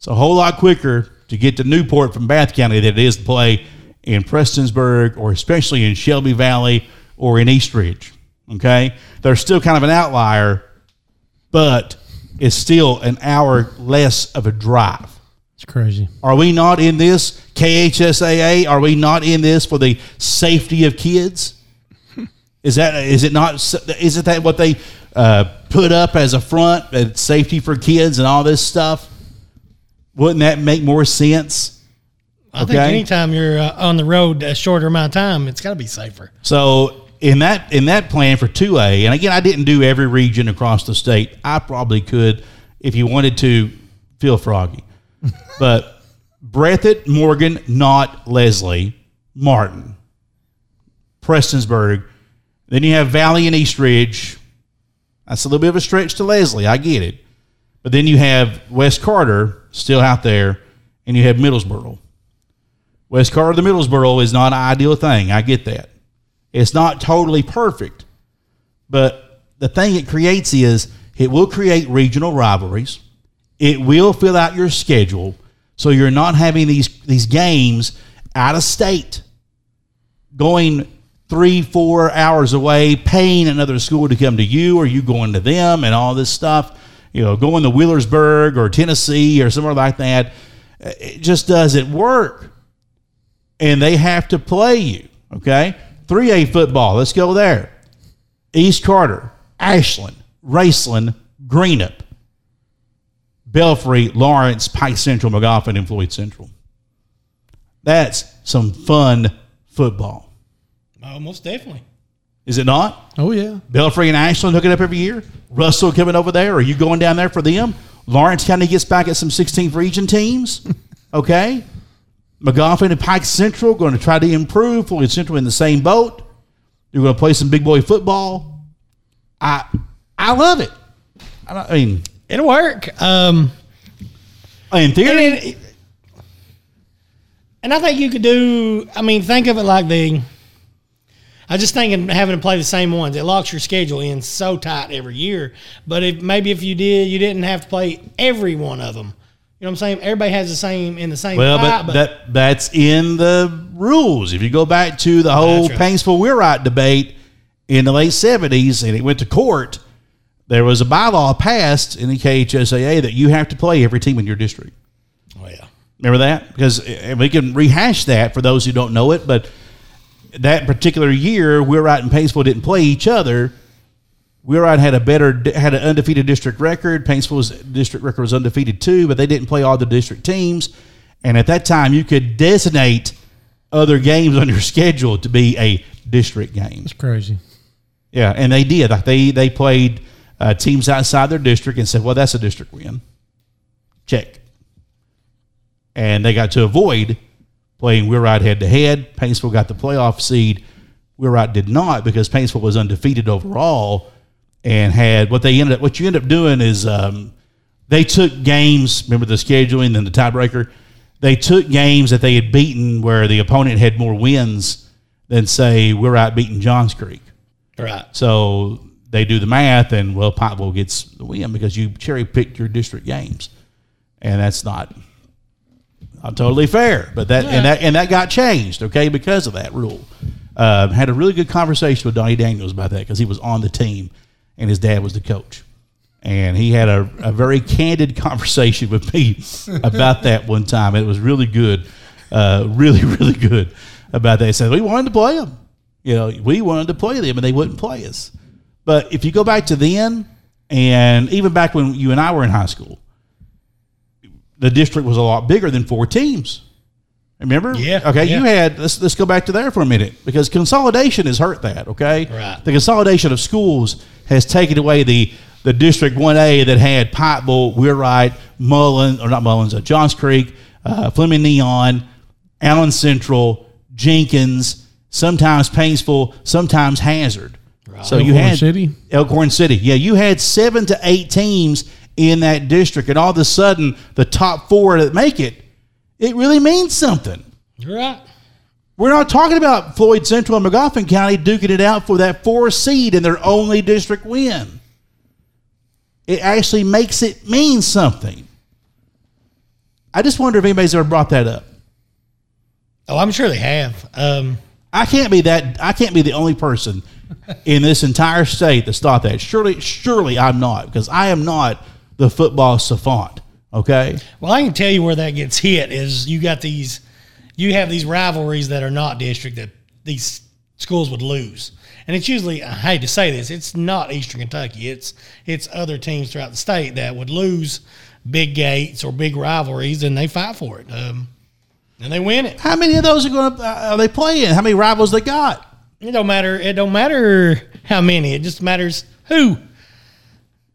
it's a whole lot quicker to get to Newport from Bath County than it is to play in Prestonsburg or especially in Shelby Valley or in East Ridge. Okay? They're still kind of an outlier, but it's still an hour less of a drive. It's crazy. Are we not in this KHSAA? Are we not in this for the safety of kids? Is that is it not? Isn't that what they uh, put up as a front? That safety for kids and all this stuff. Wouldn't that make more sense? I think anytime you're uh, on the road a shorter amount of time, it's got to be safer. So in that in that plan for two A, and again, I didn't do every region across the state. I probably could if you wanted to. Feel froggy, but Breathitt, Morgan, not Leslie, Martin, Prestonsburg. Then you have Valley and East Ridge. That's a little bit of a stretch to Leslie. I get it. But then you have West Carter still out there, and you have Middlesboro. West Carter to Middlesboro is not an ideal thing. I get that. It's not totally perfect. But the thing it creates is it will create regional rivalries. It will fill out your schedule so you're not having these these games out of state going three, four hours away, paying another school to come to you, or you going to them, and all this stuff. You know, going to Wheelersburg or Tennessee or somewhere like that. It just doesn't work. and they have to play you. Okay, three A football. Let's go there. East Carter, Ashland, Raceland, Greenup, Belfry, Lawrence, Pike Central, Magoffin, and Floyd Central. That's some fun football, Oh, most definitely. Is it not? Oh yeah. Belfry and Ashland hooking up every year. Russell coming over there. Are you going down there for them? Lawrence County gets back at some 16th region teams. Okay. Magoffin and Pike Central going to try to improve. Floyd Central in the same boat. You're going to play some big boy football. I I love it. I, don't- I mean, It'll work. Um, in theory, and, it- and I think you could do. I mean, think of it like the. I just thinking having to play the same ones. It locks your schedule in so tight every year. But if maybe if you did, you didn't have to play every one of them. You know what I'm saying? Everybody has the same in the same. well, pot, but, that that's in the rules. If you go back to the whole That's We're Wheelwright debate in the late 70s and it went to court, there was a bylaw passed in the KHSAA that you have to play every team in your district. oh yeah, Remember that? Because and we can rehash that for those who don't know it, but that particular year, Wheelwright and Paintsville didn't play each other. Wheelwright had a better had an undefeated district record. Paintsville's district record was undefeated too, but they didn't play all the district teams. And at that time, you could designate other games on your schedule to be a district game. It's crazy. Yeah, and they did. Like they they played uh, teams outside their district and said, "Well, that's a district win." Check. And they got to avoid playing Wheelwright head to head. Paintsville got the playoff seed. Wheelwright did not because Paintsville was undefeated overall and had what they ended up. What you end up doing is um, they took games. Remember the scheduling and the tiebreaker. They took games that they had beaten where the opponent had more wins than say Wheelwright beating Johns Creek. right. So they do the math, and well, Pikeville gets the win because you cherry picked your district games, and that's not not totally fair. But that and that and that got changed, okay, because of that rule. Uh, had a really good conversation with Donnie Daniels about that because he was on the team, and his dad was the coach, and he had a, a very candid conversation with me about that one time. It was really good, uh, really really good about that. He said we wanted to play them. You know, we wanted to play them and they wouldn't play us. But if you go back to then, and even back when you and I were in high school, the district was a lot bigger than four teams. Remember? Yeah, Okay. yeah. You had let's let's go back to there for a minute because consolidation has hurt that. Okay. Right. The consolidation of schools has taken away the the District One A that had Pikeville, Wheelwright, Mullen or not Mullins, uh, Johns Creek, uh, Fleming Neon, Allen Central, Jenkins, sometimes Paintsville, sometimes Hazard. Right. So you Elkhorn had City? Elkhorn City. Yeah, you had seven to eight teams in that district, and all of a sudden, the top four that make it, it really means something. You're right. We're not talking about Floyd Central and Magoffin County duking it out for that four seed in their only district win. It actually makes it mean something. I just wonder if anybody's ever brought that up. Oh, I'm sure they have. Um, I can't be that. I can't be the only person in this entire state that's thought that. Surely, surely I'm not because I am not the football savant. Okay, well, I can tell you where that gets hit is you got these, you have these rivalries that are not district that these schools would lose, and it's usually I hate to say this, it's not Eastern Kentucky, it's it's other teams throughout the state that would lose big gates or big rivalries, and they fight for it, um, and they win it. how many of those are going to are they playing? How many rivals they got? It don't matter. It don't matter how many. It just matters who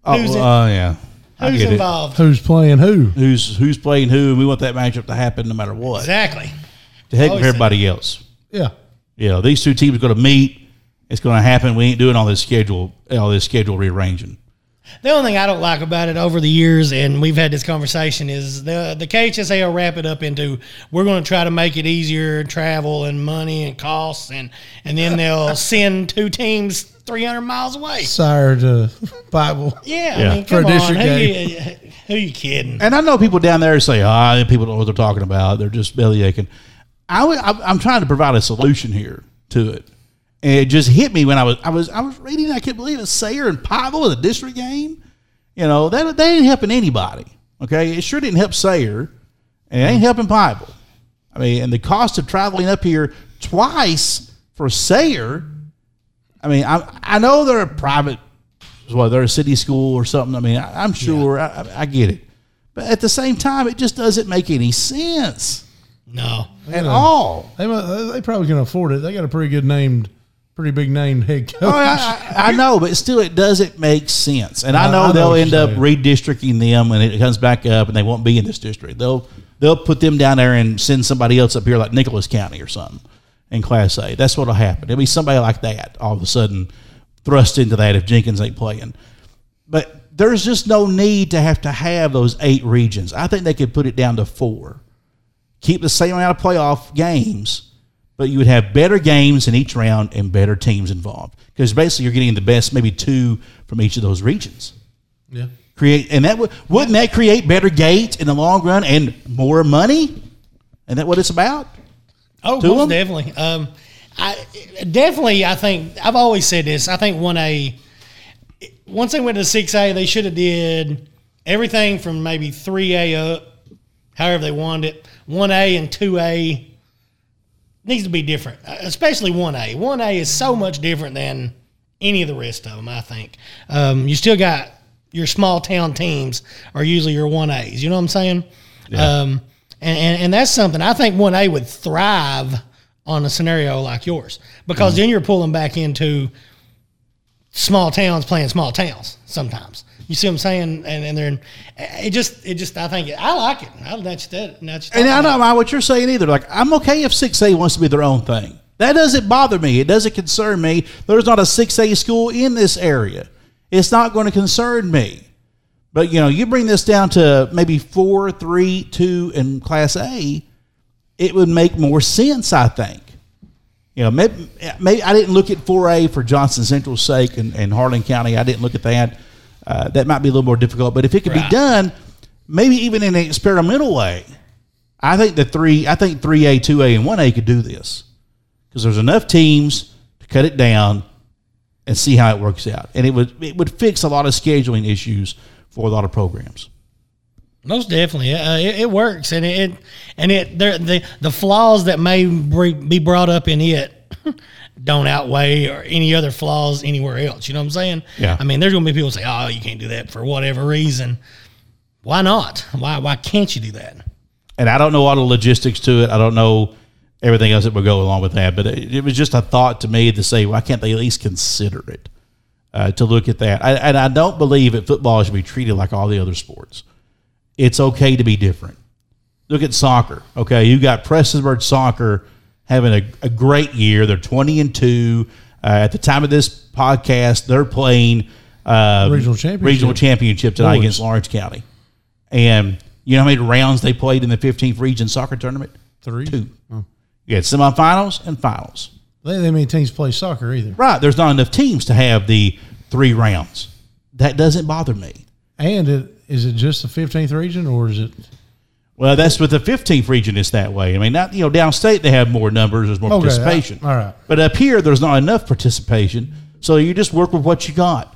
Oh, uh, yeah, I who's get it. involved. Who's playing who? Who's who's playing who? And we want that matchup to happen no matter what. Exactly. To heck with Always everybody else. Yeah. You know, these two teams are going to meet. It's going to happen. We ain't doing all this schedule, all this schedule rearranging. The only thing I don't like about it over the years, and we've had this conversation, is the the KHSA will wrap it up into we're going to try to make it easier travel and money and costs, and and then they'll send two teams three hundred miles away. Sire to Bible. Yeah, Yeah. I mean, For a come on, who game. you, who you kidding? And I know people down there say, ah, people don't know what they're talking about. They're just belly aching. I, w- I'm I'm trying to provide a solution here to it. And it just hit me when I was I was I was reading. I can't believe it. Sayre and Pikeville in a district game. You know that that ain't helping anybody. Okay, it sure didn't help Sayre, and it ain't helping Pikeville. I mean, and the cost of traveling up here twice for Sayre. I mean, I I know they're a private, well, they're a city school or something. I mean, I, I'm sure I, I, I get it, but at the same time, it just doesn't make any sense No. at all. They, they probably can afford it. They got a pretty good named, pretty big name head coach. Oh, I, I, know, but still, it doesn't make sense. And I I- know I know they'll what end you're up saying. redistricting them when it comes back up, and they won't be in this district. They'll they'll put them down there and send somebody else up here, like Nicholas County or something, in Class A. That's what'll happen. It'll be somebody like that all of a sudden thrust into that if Jenkins ain't playing. But there's just no need to have to have those eight regions. I think they could put it down to four. Keep the same amount of playoff games, but you would have better games in each round and better teams involved. Because basically, you're getting the best, maybe two from each of those regions. yeah. Create, and that would wouldn't that create better gates in the long run and more money? And that what it's about? Oh, most them? definitely. Um, I definitely. I think I've always said this. I think one A. Once they went to six A, they should have did everything from maybe three A up, however they wanted it. One A and two A needs to be different, uh, especially one A. One A is so much different than any of the rest of them. I think um, you still got your small town teams are usually your one A's. You know what I'm saying? Um, and, and and that's something I think one A would thrive on a scenario like yours because then you're pulling back into small towns playing small towns sometimes. You see what I'm saying? And and they're it just it just I think I like it. I that's that that's And I don't mind what you're saying either. Like I'm okay if six A wants to be their own thing. That doesn't bother me. It doesn't concern me. There's not a six A school in this area. It's not going to concern me. But you know, you bring this down to maybe four, three, two, and Class A, it would make more sense. I think. You know, maybe, maybe I didn't look at 4A for Johnson Central's sake and, and Harlan County. I didn't look at that. Uh, that might be a little more difficult. But if it could be done, maybe even in an experimental way, I think the three, I think 3A, 2A, and 1A could do this because there's enough teams to cut it down and see how it works out. And it would it would fix a lot of scheduling issues for a lot of programs. Most definitely, uh, it, it works, and it and it there the the flaws that may be brought up in it don't outweigh or any other flaws anywhere else. You know what I'm saying? Yeah. I mean, there's gonna be people say, "Oh, you can't do that for whatever reason." Why not? Why why can't you do that? and I don't know all the logistics to it. I don't know everything else that would go along with that. But it, it was just a thought to me to say, why can't they at least consider it? Uh, to look at that, I, and I don't believe that football should be treated like all the other sports. It's okay to be different. Look at soccer. Okay, you got Prestonsburg soccer having a, a great year. They're twenty and two. Uh, at the time of this podcast, they're playing uh, Regional championship. regional championship tonight Boys. against Lawrence County. And you know how many rounds they played in the 15th region soccer tournament? Three. Two. You had semifinals and finals. They they many teams play soccer either. Right. There's not enough teams to have the three rounds. That doesn't bother me. And it is it just the fifteenth region or is it? Well, that's with the 15th region. It's that way. I mean, not you know downstate they have more numbers. There's more Okay, participation. all right. But up here, there's not enough participation. So you just work with what you got.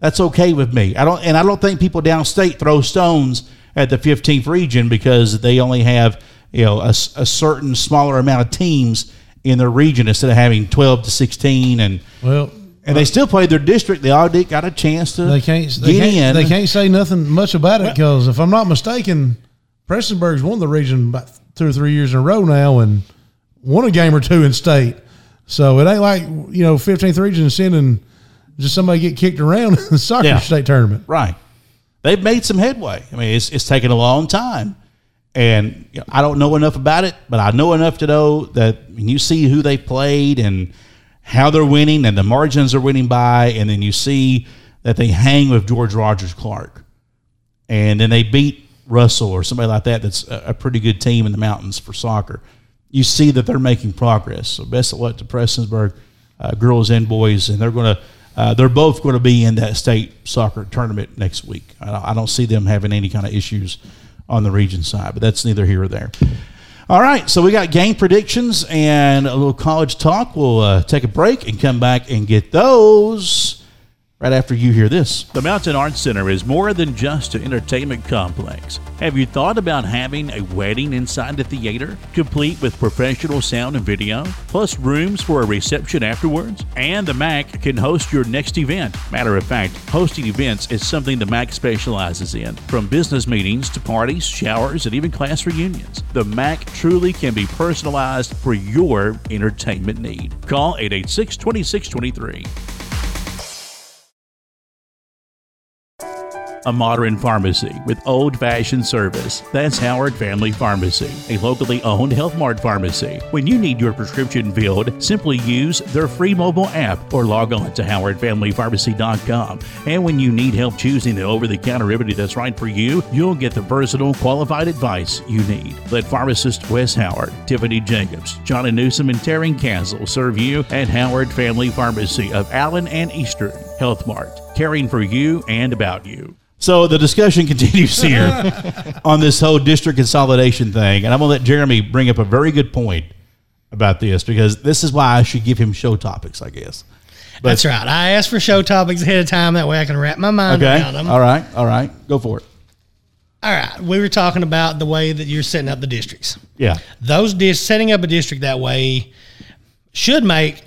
That's okay with me. I don't, and I don't think people downstate throw stones at the 15th region because they only have you know a certain smaller amount of teams in their region instead of having 12 to 16 and Well, and they uh, still played their district. They all did got a chance to they can't they get can't, in. they can't say nothing much about it because if I'm not mistaken, Prestonsburg's won the region about two or three years in a row now and won a game or two in state. So it ain't like you know 15th region is sending just somebody get kicked around in the soccer Yeah. state tournament. Right. They've made some headway. I mean, it's, it's taken a long time. And you know, I don't know enough about it, but I know enough to know that when you see who they played and how they're winning and the margins they're winning by, and then you see that they hang with George Rogers Clark, and then they beat Russell or somebody like that that's a, pretty good team in the mountains for soccer, you see that they're making progress. So best of luck to Prestonsburg uh, girls and boys, and they're going to uh, they're both going to be in that state soccer tournament next week. I don't, I don't see them having any kind of issues on the region side, but that's neither here or there. All right, so we got game predictions and a little college talk. We'll uh, take a break and come back and get those right after you hear this. The Mountain Arts Center is more than just an entertainment complex. Have you thought about having a wedding inside the theater, complete with professional sound and video, plus rooms for a reception afterwards? And the MAC can host your next event. Matter of fact, hosting events is something the MAC specializes in, from business meetings to parties, showers, and even class reunions. The MAC truly can be personalized for your entertainment need. Call 886 2623. A modern pharmacy with old fashioned service. That's Howard Family Pharmacy, a locally owned Health Mart pharmacy. When you need your prescription filled, simply use their free mobile app or log on to howardfamilypharmacy.com. And when you need help choosing the over the counter remedy that's right for you, you'll get the versatile, qualified advice you need. Let pharmacist Wes Howard, Tiffany Jacobs, Johnny Newsom, and Taryn Castle serve you at Howard Family Pharmacy of Allen and Eastern Health Mart, caring for you and about you. So the discussion continues here on this whole district consolidation thing, and I'm gonna let Jeremy bring up a very good point about this because this is why I should give him show topics, I guess. But- That's right. I asked for show topics ahead of time. That way I can wrap my mind Okay. around them. All right. All right. Go for it. All right. We were talking about the way that you're setting up the districts. Yeah. Those dis- setting up a district that way should make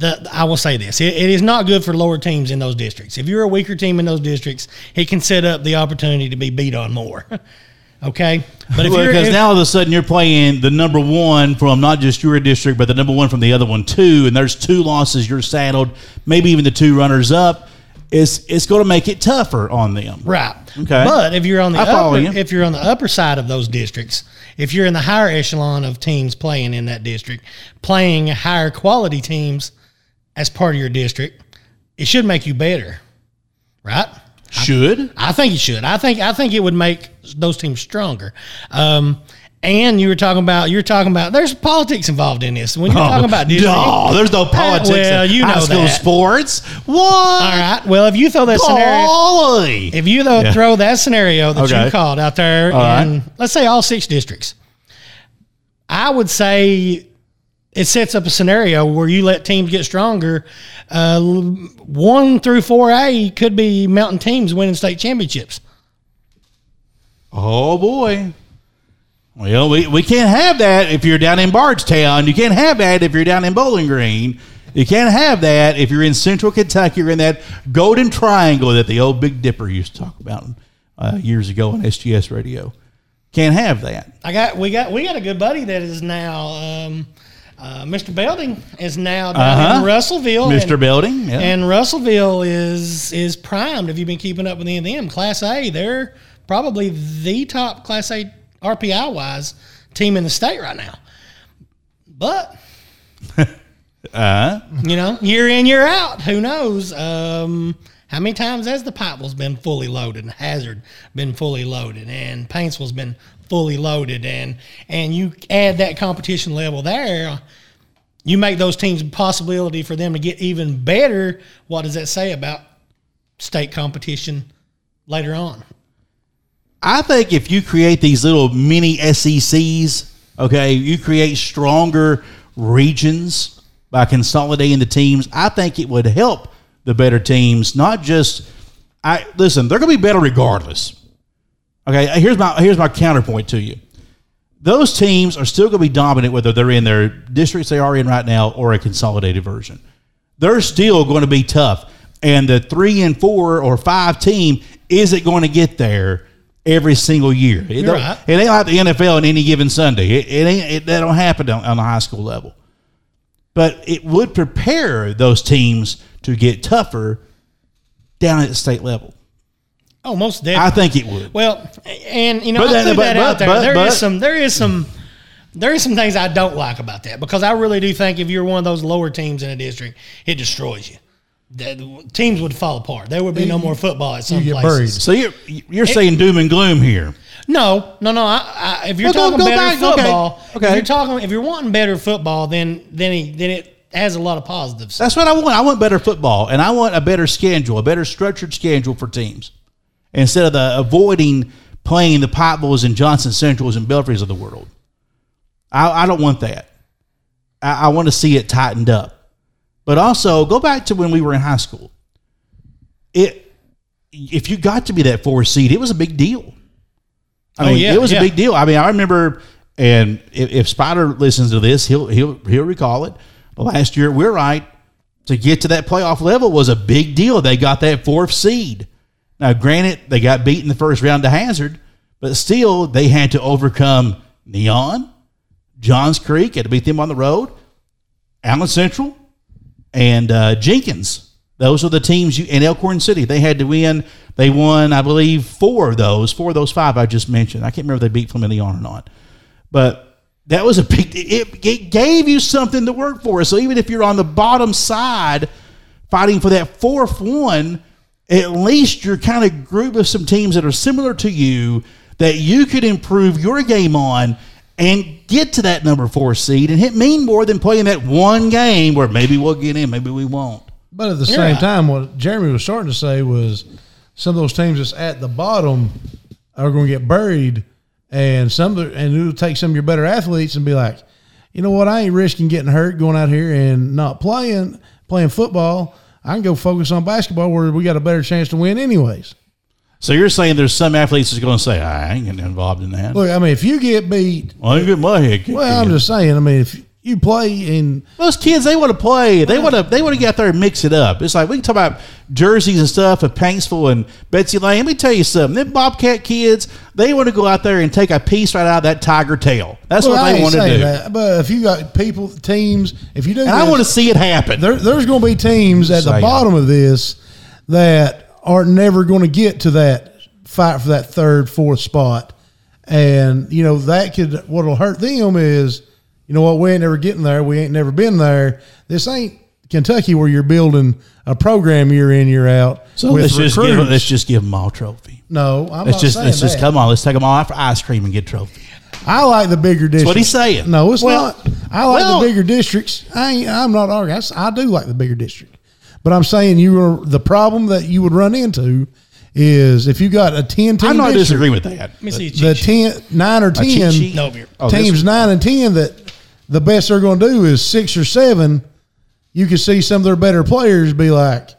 the. I will say this: it, it is not good for lower teams in those districts. If you're a weaker team in those districts, it can set up the opportunity to be beat on more. okay, but if Well, because if- now all of a sudden you're playing the number one from not just your district, but the number one from the other one too, and there's two losses you're saddled, maybe even the two runners up. It's it's going to make it tougher on them. Right. Okay. But if you're on the upper, you. if you're on the upper side of those districts, if you're in the higher echelon of teams playing in that district, playing higher quality teams as part of your district, it should make you better. Right? Should I think it should. I think I think it would make those teams stronger. Um, and you were talking about you're talking about there's politics involved in this. When you're talking about district, Oh, no, there's no politics. well, in you high know school that. sports. What? all right. Well, if you throw that scenario, If you though Yeah. throw that scenario that Okay. you called out there, All right. and let's say all six districts, I would say it sets up a scenario where you let teams get stronger. Uh, one through four A could be mountain teams winning state championships. Oh boy. Well, we, we can't have that if you're down in Bardstown. You can't have that if you're down in Bowling Green. You can't have that if you're in Central Kentucky or in that Golden Triangle that the old Big Dipper used to talk about uh, years ago on SGS radio. Can't have that. I got we got we got a good buddy that is now um, uh, Mr. Belding is now down Uh-huh. in Russellville. Mr. and- Belding. Yeah. And Russellville is is primed. Have you been keeping up with any of them? Class A, they're probably the top Class A RPI wise team in the state right now. But uh, you know, year in year out, who knows? Um, how many times has the Pikeville's been fully loaded, and Hazard been fully loaded, and Paintsville's been fully loaded, and and you add that competition level there, you make those teams possibility for them to get even better. What does that say about state competition later on? I think if you create these little mini SECs, okay, you create stronger regions by consolidating the teams. I think it would help the better teams, not just. I listen. They're going to be better regardless. Okay, here's my here's my counterpoint to you. Those teams are still going to be dominant whether they're in their districts they are in right now or a consolidated version. They're still going to be tough, and the three and four or five team isn't going to get there every single year. It, right. it ain't like the NFL on any given Sunday. It, it ain't. It, that don't happen on, on the high school level. But it would prepare those teams to get tougher down at the state level. Oh, most definitely. I think it would. Well, and you know, But I that- threw but- that but- out there. but- There is some, there is some, there is some things I don't like about that because I really do think if you're one of those lower teams in a district, it destroys you. The, teams would fall apart. There would be no more football at some You get places. So you're you're saying doom and gloom here. No, no, no. I, I, if you're Well, talking go better back. Okay. football, Okay. if you're talking, if you're wanting better football, then then he, then it has a lot of positives. That's what I want. I want better football, and I want a better schedule, a better structured schedule for teams, instead of the avoiding playing the Pikeville's and Johnson Centrals and Belfries of the world. I, I don't want that. I, I want to see it tightened up. But also, go back to when we were in high school. it if you got to be that four seed, it was a big deal. I Oh, mean, yeah, it was yeah. a big deal. I mean, I remember, and if, if Spider listens to this, he'll he'll he'll recall it. Last year, Wheelwright to get to that playoff level was a big deal. They got that fourth seed. Now, granted, they got beat in the first round to Hazard, but still, they had to overcome Neon, Johns Creek, had to beat them on the road, Allen Central, and uh, Jenkins. Those are the teams you in Elkhorn City. They had to win. They won, I believe, four of those. Four of those five I just mentioned. I can't remember if they beat Flamingo or not, but that was a big. It, it gave you something to work for. So even if you're on the bottom side, fighting for that fourth one, at least you're kind of group of some teams that are similar to you that you could improve your game on and get to that number four seed and hit mean more than playing that one game where maybe we'll get in, maybe we won't. But at the Yeah. same time, what Jeremy was starting to say was some of those teams that's at the bottom are going to get buried, and some of the, and it'll take some of your better athletes and be like, you know what, I ain't risking getting hurt going out here and not playing playing football. I can go focus on basketball where we got a better chance to win, anyways. So you're saying there's some athletes that's going to say, I ain't getting involved in that. Look, I mean, if you get beat, Well, I get my head kicked well, I'm just saying. I mean, if you play and Those kids, they want to play. They want to. They want to get out there and mix it up. It's like we can talk about jerseys and stuff at Paintsville and Betsy Lane. Let me tell you something. Them Bobcat kids, they want to go out there and take a piece right out of that tiger tail. That's well, what I they want to do. that. But if you got people, teams, if you do, And I want to see it happen. there, there's going to be teams at the bottom of this that are never going to get to that fight for that third, fourth spot, and you know that could what'll hurt them is, you know what, we ain't never getting there. We ain't never been there. This ain't Kentucky where you're building a program year in year out. So with let's just give. recruits. Let's just give them all trophy. no, I'm Let's not just. saying Let's just come on. Let's take them all out for ice cream and get trophy. I like the bigger districts. what he's saying. No, it's Well- not. I like well- the bigger districts. I ain't, I'm not arguing. I s- I, do like the bigger district, but I'm saying you were the problem that you would run into is if you got a ten team. I'm not district, disagreeing with that. Let me see The cheat sheet. ten, nine or cheat ten sheet? No, Oh, teams nine and ten that the best they're going to do is six or seven. You could see some of their better players be like,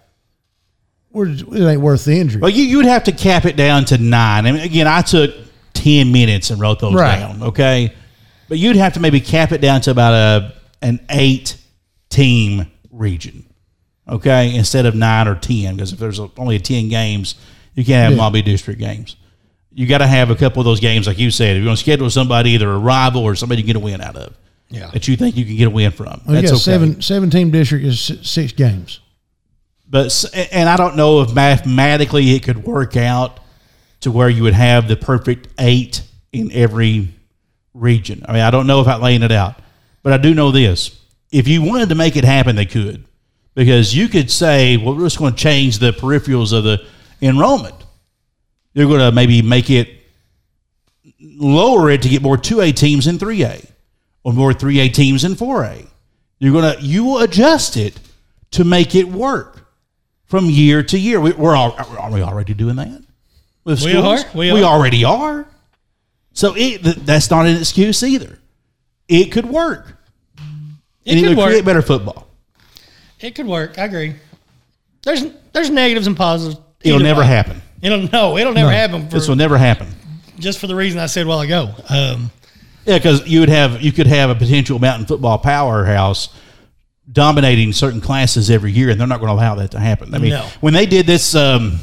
"We're it ain't worth the injury." Well, you you would have to cap it down to nine. I mean, again, I took ten minutes and wrote those Right. down. Okay, but you'd have to maybe cap it down to about a an eight team region. Okay, instead of nine or ten, because if there's a, only ten games, you can't have Yeah. be district games. You got to have a couple of those games, like you said. If you're going to schedule somebody, either a rival or somebody you get a win out of, Yeah. that you think you can get a win from. Oh, well, you That's okay. seven seven team district is six games. But and I don't know if mathematically it could work out to where you would have the perfect eight in every region. I mean, I don't know about laying it out, but I do know this: if you wanted to make it happen, they could, because you could say, "Well, we're just going to change the peripherals of the enrollment. You're going to maybe make it lower it to get more two A teams in three A, or more three A teams in four A. You're gonna you will adjust it to make it work from year to year. We, we're all, are we already doing that? With We schools? are. We we are. already are. So it, th- that's not an excuse either. It could work. It and could work. create better football. It could work. I agree. There's there's negatives and positives. It'll never way. happen. It'll no. It'll never happen. For, This will never happen. just for the reason I said a while ago. Um, Yeah, because you would have you could have a potential mountain football powerhouse dominating certain classes every year, and they're not going to allow that to happen. I mean, No. when they did this um,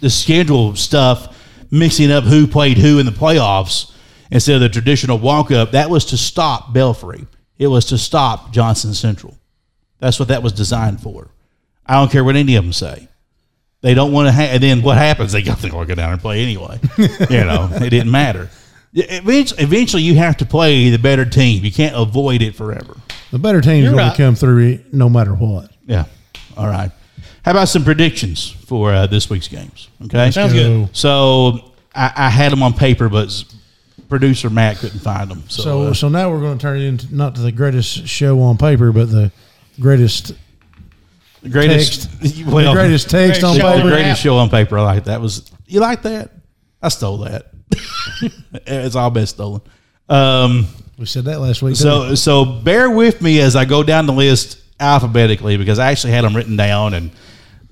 the schedule stuff, mixing up who played who in the playoffs instead of the traditional walk up, that was to stop Belfry. It was to stop Johnson Central. That's what that was designed for. I don't care what any of them say. They don't want to have, and then what happens? They got to go down and play anyway. you know, it didn't matter. Eventually, eventually, you have to play the better team. You can't avoid it forever. The better teams You're going right. to come through no matter what. Yeah. All right. How about some predictions for uh, this week's games? Okay. Sounds good. So I, I had them on paper, but producer Matt couldn't find them. So, So, uh, so now we're going to turn it into not to the greatest show on paper, but the greatest the greatest, well, the greatest text Great on show. the greatest show on paper. I like that. Was you like that? I stole that. it's all been stolen. Um, We said that last week. didn't So so bear with me as I go down the list alphabetically because I actually had them written down and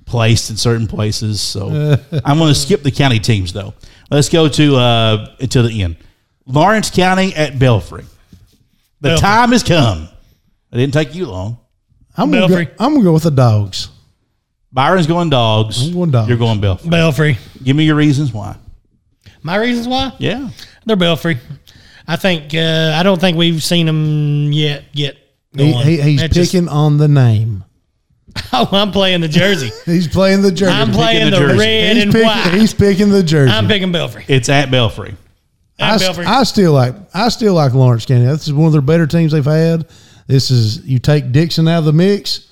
placed in certain places. So I'm going to skip the county teams though. Let's go to uh, to the end. Lawrence County at Belfry. The Belfry. time has come. It didn't take you long. I'm gonna, go, I'm gonna go with the dogs. Byron's going dogs. I'm going dogs. You're going Belfry. Belfry. Give me your reasons why. My reasons why? Yeah. They're Belfry. I think uh, I don't think we've seen them yet. Get He, going. he, he's That's just- picking on the name. oh, I'm playing the jersey. He's playing the jersey. I'm playing the the, red he's and picking, white. He's picking the jersey. I'm picking Belfry. It's at Belfry. I, I'm Belfry. I still like I still like Lawrence County. This is one of their better teams they've had. This is you take Dixon out of the mix.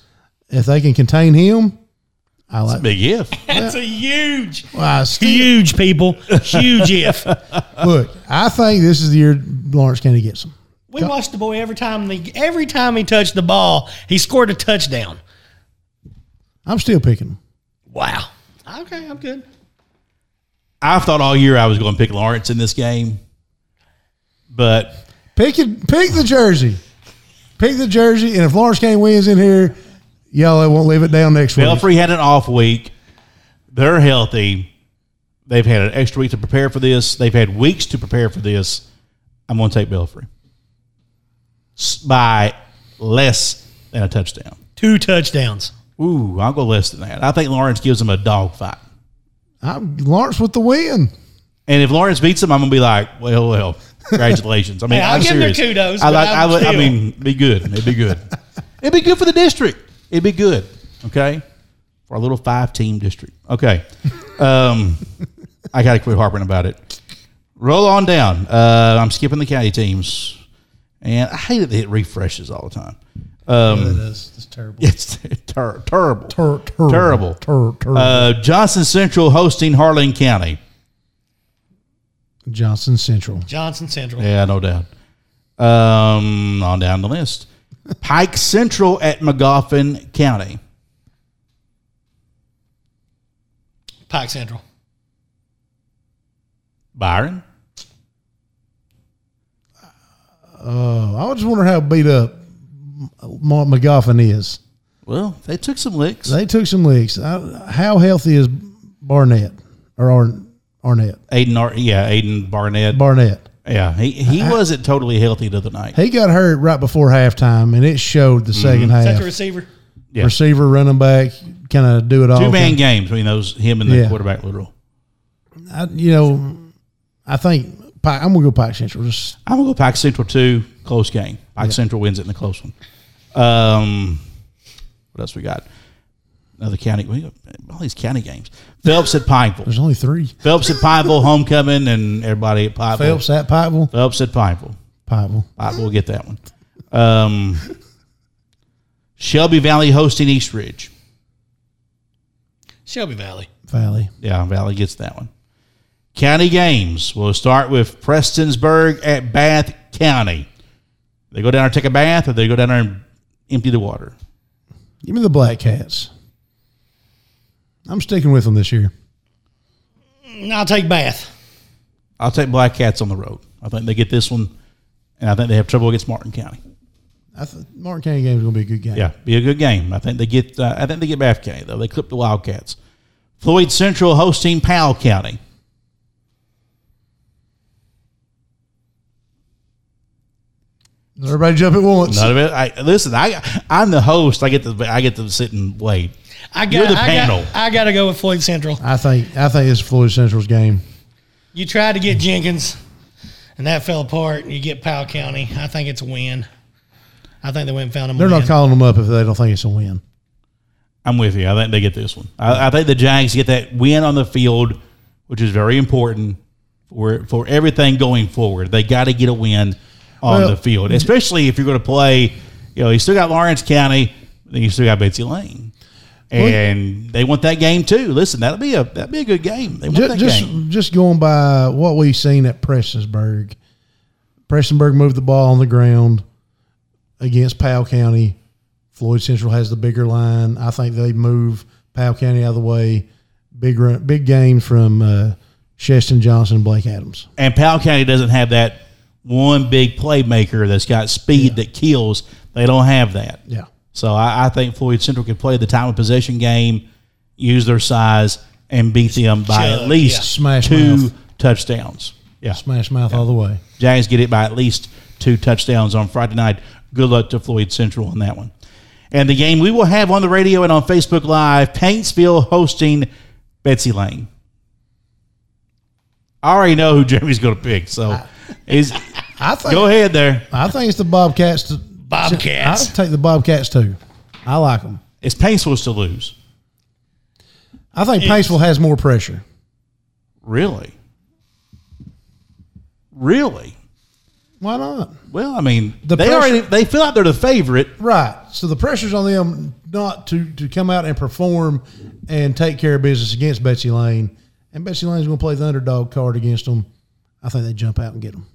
If they can contain him, I like. Big if. That's a huge, Well, I still- huge people, huge if. look, I think this is the year Lawrence County gets them. We watched the boy every time. He, every time he touched the ball, he scored a touchdown. I'm still picking them. Wow. Okay, I'm good. I've thought all year I was going to pick Lawrence in this game, but Pick it, pick the jersey. Pick the jersey, and if Lawrence County wins in here, y'all won't leave it down next week. Belfry had an off week. They're healthy. They've had an extra week to prepare for this. They've had weeks to prepare for this. I'm going to take Belfry by less than a touchdown. Two touchdowns. Ooh, I'll go less than that. I think Lawrence gives them a dog fight. I'm Lawrence with the win. And if Lawrence beats them, I'm gonna be like, well, well, congratulations. I mean, Hey, I'll I'm give them their kudos, I like. I, would- I mean, be good. It'd be good. It'd be good for the district. It'd be good. Okay, for our little five team district. Okay, um, I got to quit harping about it. Roll on down. Uh, I'm skipping the county teams, and I hate that it refreshes all the time. Um, That's, that's terrible. it's ter- terrible. Ter- terrible. Terrible. Ter- terrible. Uh, Johnson Central hosting Harlan County. Johnson Central. Johnson Central. Yeah, no doubt. Um, on down the list. Pike Central at Magoffin County. Pike Central. Byron. Uh, I just wonder how beat up Ma- McGoffin is. Well, they took some licks. They took some licks. Uh, how healthy is Barnett or Ar- Arnett? Aiden, Ar- yeah, Aiden Barnett. Barnett. Yeah, he he wasn't totally healthy the other night. He got hurt right before halftime, and it showed the second Is that half. the receiver? Yeah. Receiver, running back, kind of do it all. Two man games between those him and the Yeah. quarterback Litteral. I, you know, I think I'm gonna go Pike Central. Just I'm gonna go Pike Central too. close game. Pike Central wins it in a close one. Um, what else we got? Another county. We got all these county games. Phelps at Pikeville. there's only three. Phelps at Pikeville, homecoming, and everybody at Pikeville. Phelps at Pikeville. Phelps at Pineville. Pikeville. I will get that one. Um, Shelby Valley hosting East Ridge. Shelby Valley. Valley. Yeah, Valley gets that one. County games. We'll start with Prestonsburg at Bath County. They go down there and take a bath, or they go down there and empty the water. Give me the Black Cats. I'm sticking with them this year. I'll take Bath. I'll take Black Cats on the road. I think they get this one, and I think they have trouble against Martin County. I th- Martin County game is gonna be a good game. Yeah, be a good game. I think they get. Uh, I think they get Bath County though. They clip the Wildcats. Floyd Central hosting Powell County. Everybody jump at once. None of it. I listen. I I'm the host. I get to I get to sit and wait. I got. You're the I panel. Got, I got to go with Floyd Central. I think I think it's Floyd Central's game. You tried to get Jenkins, and that fell apart. And you get Powell County. I think it's a win. I think they went and found them. They're a not calling them up if they don't think it's a win. I'm with you. I think they get this one. I, I think the Jags get that win on the field, which is very important for for everything going forward. They got to get a win on Well- the field, especially if you're going to play. You know, you still got Lawrence County, then you still got Betsy Lane, and they want that game too. Listen, that'll be a that'll be a good game. They want Just that just, game. just going by what we've seen at Prestonsburg. Prestonsburg moved the ball on the ground against Powell County. Floyd Central has the bigger line. I think they move Powell County out of the way. Big run, big game from uh, Sheston Johnson and Blake Adams. And Powell County doesn't have that one big playmaker that's got speed that kills. They don't have that. Yeah. So I, I think Floyd Central can play the time of possession game. use their size, and beat them by at least yeah. Smash two mouth. touchdowns. Yeah. Smash mouth all the way. Jags get it by at least two touchdowns on Friday night. Good luck to Floyd Central on that one. And the game we will have on the radio and on Facebook Live Paintsville hosting Betsy Lane. I already know who Jeremy's going to pick, so he's, I think. go ahead there. I think it's the Bobcats. To, Bobcats. I'll take the Bobcats too. I like them. It's Paintsville's to lose. I think Paintsville has more pressure. Really? Really? Why not? Well, I mean, The they pressure- already they feel like they're the favorite. Right. So the pressure's on them not to to come out and perform and take care of business against Betsy Lane. And Betsy Lane's going to play the underdog card against them. I think they jump out and get them.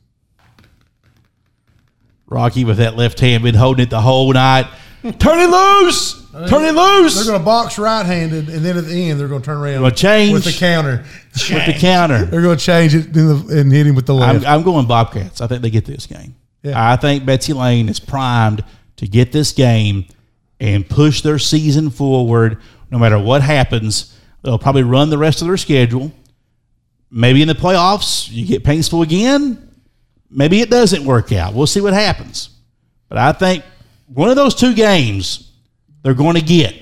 Rocky with that left hand been holding it the whole night. Turn it loose! Turn it loose! They're going to box right-handed, and then at the end they're going to turn around Gonna change. with the counter. with the counter. They're going to change it in the, and hit him with the left. I'm, I'm going Bobcats. I think they get this game. Yeah. I think Betsy Lane is primed to get this game and push their season forward. No matter what happens, they'll probably run the rest of their schedule. Maybe in the playoffs, you get Paintsville again. Maybe it doesn't work out. We'll see what happens. But I think one of those two games they're going to get.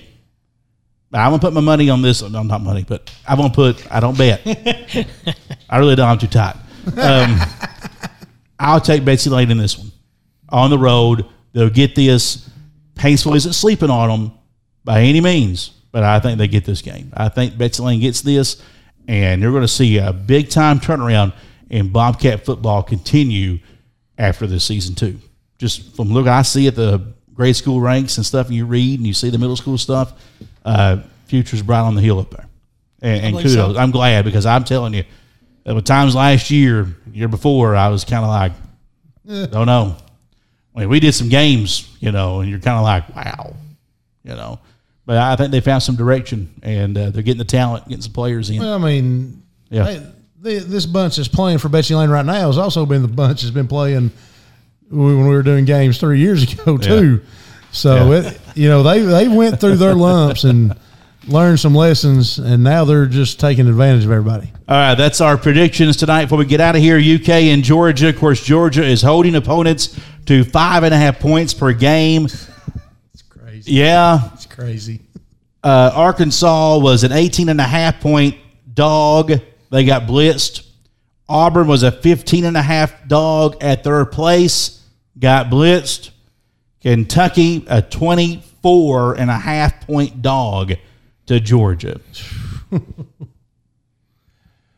I'm gonna put my money on this. No, not money, but I'm gonna put. I don't bet. I really don't. I'm too tight. Um, I'll take Betsy Lane in this one. On the road, they'll get this. Paintsville isn't sleeping on them by any means, but I think they get this game. I think Betsy Lane gets this, and you're going to see a big time turnaround in Bobcat football continue after this season too. Just from look I see at the grade school ranks and stuff, and you read and you see the middle school stuff, uh, future's bright on the hill up there. And, and believe so. kudos. I'm glad because I'm telling you, there were times last year, year before, I was kind of like, don't know. I mean, we did some games, you know, and you're kind of like, wow, you know. But I think they found some direction, and uh, they're getting the talent, getting some players in. Well, I mean, Yeah. they, they, this bunch that's playing for Betsy Lane right now has also been the bunch that's been playing when we were doing games three years ago too. So Yeah. it, you know, they they went through their lumps and learned some lessons, and now they're just taking advantage of everybody. All right, that's our predictions tonight. Before we get out of here, UK and Georgia. Of course, Georgia is holding opponents to five and a half points per game. It's crazy. Yeah, It's crazy. uh, Arkansas was an 18 and a half point dog. They got blitzed. Auburn was a 15 and a half dog at third place, got blitzed. Kentucky, a 24 and a half point dog to Georgia.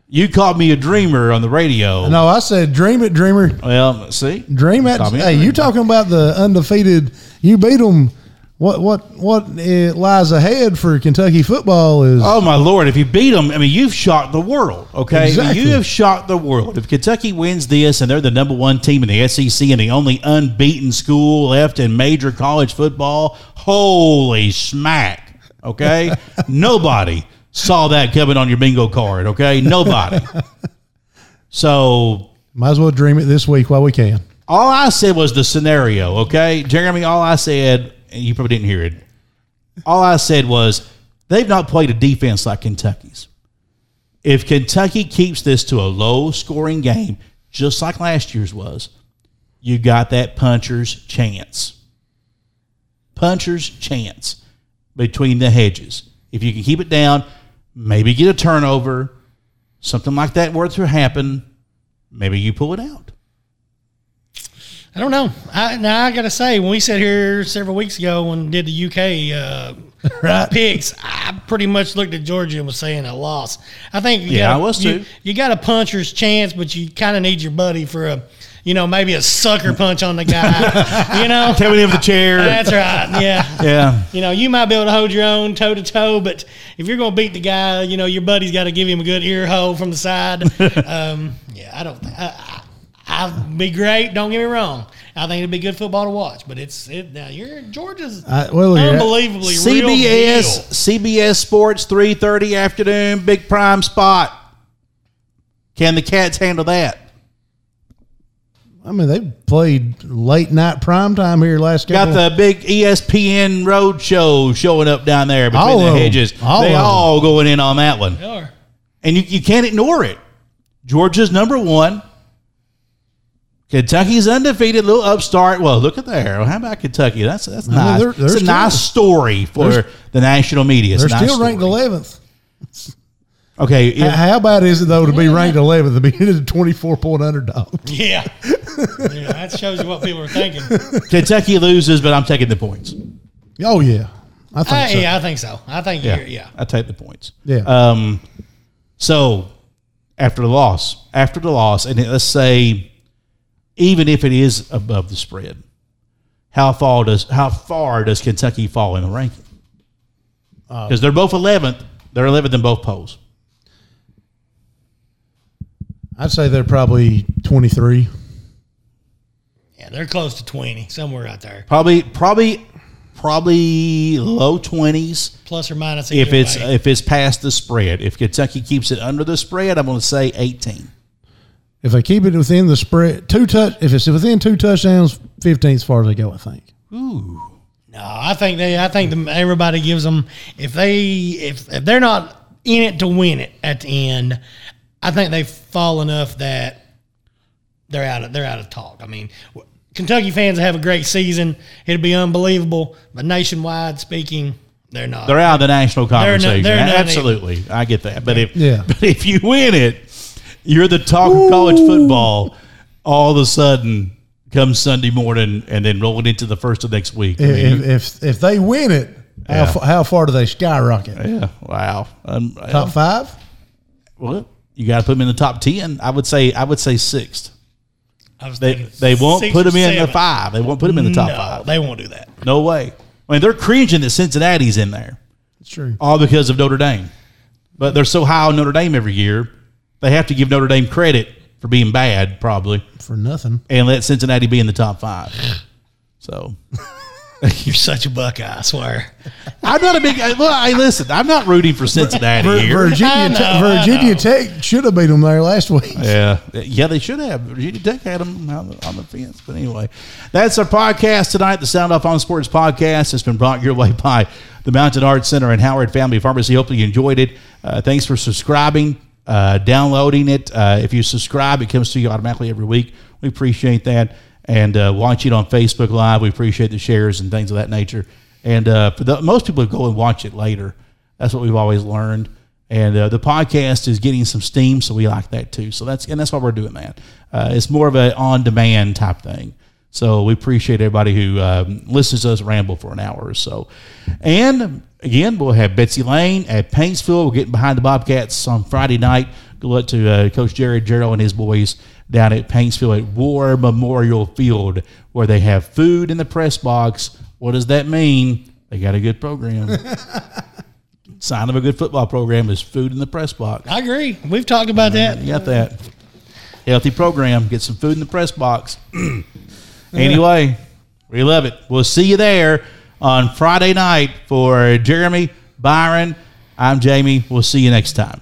you called me a dreamer on the radio. No, I said dream it, dreamer. Well, see, Dream it. Call me a Hey, you talking about the undefeated? You beat them. What what what uh, lies ahead for Kentucky football is Oh my lord! If you beat them, I mean, you've shocked the world. Okay, Exactly. you have shocked the world. If Kentucky wins this, and they're the number one team in the SEC and the only unbeaten school left in major college football, holy smack! Okay, nobody saw that coming on your bingo card. Okay, nobody. so might as well dream it this week while we can. all I said was the scenario, okay? Jeremy, all I said, you probably didn't hear it, all I said was they've not played a defense like Kentucky's. If Kentucky keeps this to a low scoring game, just like last year's was, you got that puncher's chance. Puncher's chance between the hedges. If you can keep it down, maybe get a turnover, something like that were to happen, maybe you pull it out. I don't know. I, now I got to say, when we sat here several weeks ago and did the UK uh, Right. picks, I pretty much looked at Georgia and was saying a loss. I think you Yeah, got I was too. You got a puncher's chance, but you kind of need your buddy for a, you know, maybe a sucker punch on the guy. you know, Tell me of the chair. that's right. Yeah. Yeah. You know, you might be able to hold your own toe to toe, but if you're going to beat the guy, you know, your buddy's got to give him a good ear hole from the side. um, yeah, I don't I, I'd be great. Don't get me wrong. I think it'd be good football to watch, but it's it. Now you're Georgia's I, well, unbelievably real CBS deal. CBS Sports 3:30 afternoon big prime spot. Can the Cats handle that? I mean, they played late night prime time here last year. Got couple. the big ESPN road show showing up down there between All the of 'em. hedges. All they of 'em. all going in on that one. They are. And you, you can't ignore it. Georgia's number one. Kentucky's undefeated, little upstart. Well, look at there. Well, how about Kentucky? That's that's mean, nice. they're- they're it's a still- nice story for the national media. It's They're nice still ranked 11th. Okay, How- if- How bad is it though to be ranked 11th to be a 24 point underdog? Yeah. yeah. That shows you what people are thinking. Kentucky loses, but I'm taking the points. Oh yeah, I think I, so. yeah, I think so. I think Yeah, you're, yeah. I take the points. Yeah. Um, so after the loss, after the loss, and let's say, even if it is above the spread, how far does how far does Kentucky fall in the ranking? Uh, because they're both eleventh. They're eleventh in both polls. I'd say they're probably 23. Yeah, they're close to 20, somewhere out there. Probably, probably, probably low twenties. Plus or minus. If it's way. if it's past the spread, if Kentucky keeps it under the spread, I'm going to say 18. If they keep it within the spread, two touch. If it's within two touchdowns, 15 as far as they go. I think. Ooh. No, I think they. I think the, everybody gives them if they if if they're not in it to win it at the end. I think they fall enough that they're out of they're out of talk. I mean, Kentucky fans have a great season. It'll be unbelievable, but nationwide speaking, they're not. They're out of the national They're not- conversation. they're not Absolutely, I get that. But if Yeah. but if you win it, you're the talk of college football. All of a sudden, comes Sunday morning, and then rolling into the first of next week. I mean, If, if if they win it, Yeah. how, how far do they skyrocket? yeah, wow. Um, Top five? well, you got to put them in the top ten. I would say. I would say sixth. I was They they won't put or them in the seven. five. They won't put them in the top no, five. they won't do that. No way. I mean, they're cringing that Cincinnati's in there. It's true. all because of Notre Dame. But they're so high on Notre Dame every year, they have to give Notre Dame credit for being bad, probably, For nothing. and let Cincinnati be in the top five. So You're such a Buckeye, I swear. I'm not a big. Well, I listen. I'm not rooting for Cincinnati Vir- here. Virginia, know, Te- Virginia. Tech should have beat them there last week. Yeah, yeah, they should have. Virginia Tech had them on the, on the fence, but anyway, that's our podcast tonight. The Sound Off on Sports podcast has been brought your way by the Mountain Arts Center and Howard Family Pharmacy. Hopefully, you enjoyed it. Uh, thanks for subscribing, uh, downloading it. Uh, if you subscribe, it comes to you automatically every week. We appreciate that, and uh, watch it on Facebook Live. We appreciate the shares and things of that nature. And uh, for the, most people go and watch it later. That's what we've always learned. And uh, the podcast is getting some steam, so we like that too. So that's and that's why we're doing that. It's more of an on-demand type thing. So we appreciate everybody who um, listens to us ramble for an hour or so. And again, we'll have Betsy Lane at Paintsville. We're getting behind the Bobcats on Friday night. Good luck to uh, Coach Jared Gerald and his boys down at Paintsville at War Memorial Field, where they have food in the press box. What does that mean? They got a good program. Sign of a good football program is food in the press box. I agree. We've talked about that. You got that. Healthy program. Get some food in the press box. anyway, we love it. We'll see you there on Friday night for Jeremy, Byron. I'm Jamie. We'll see you next time.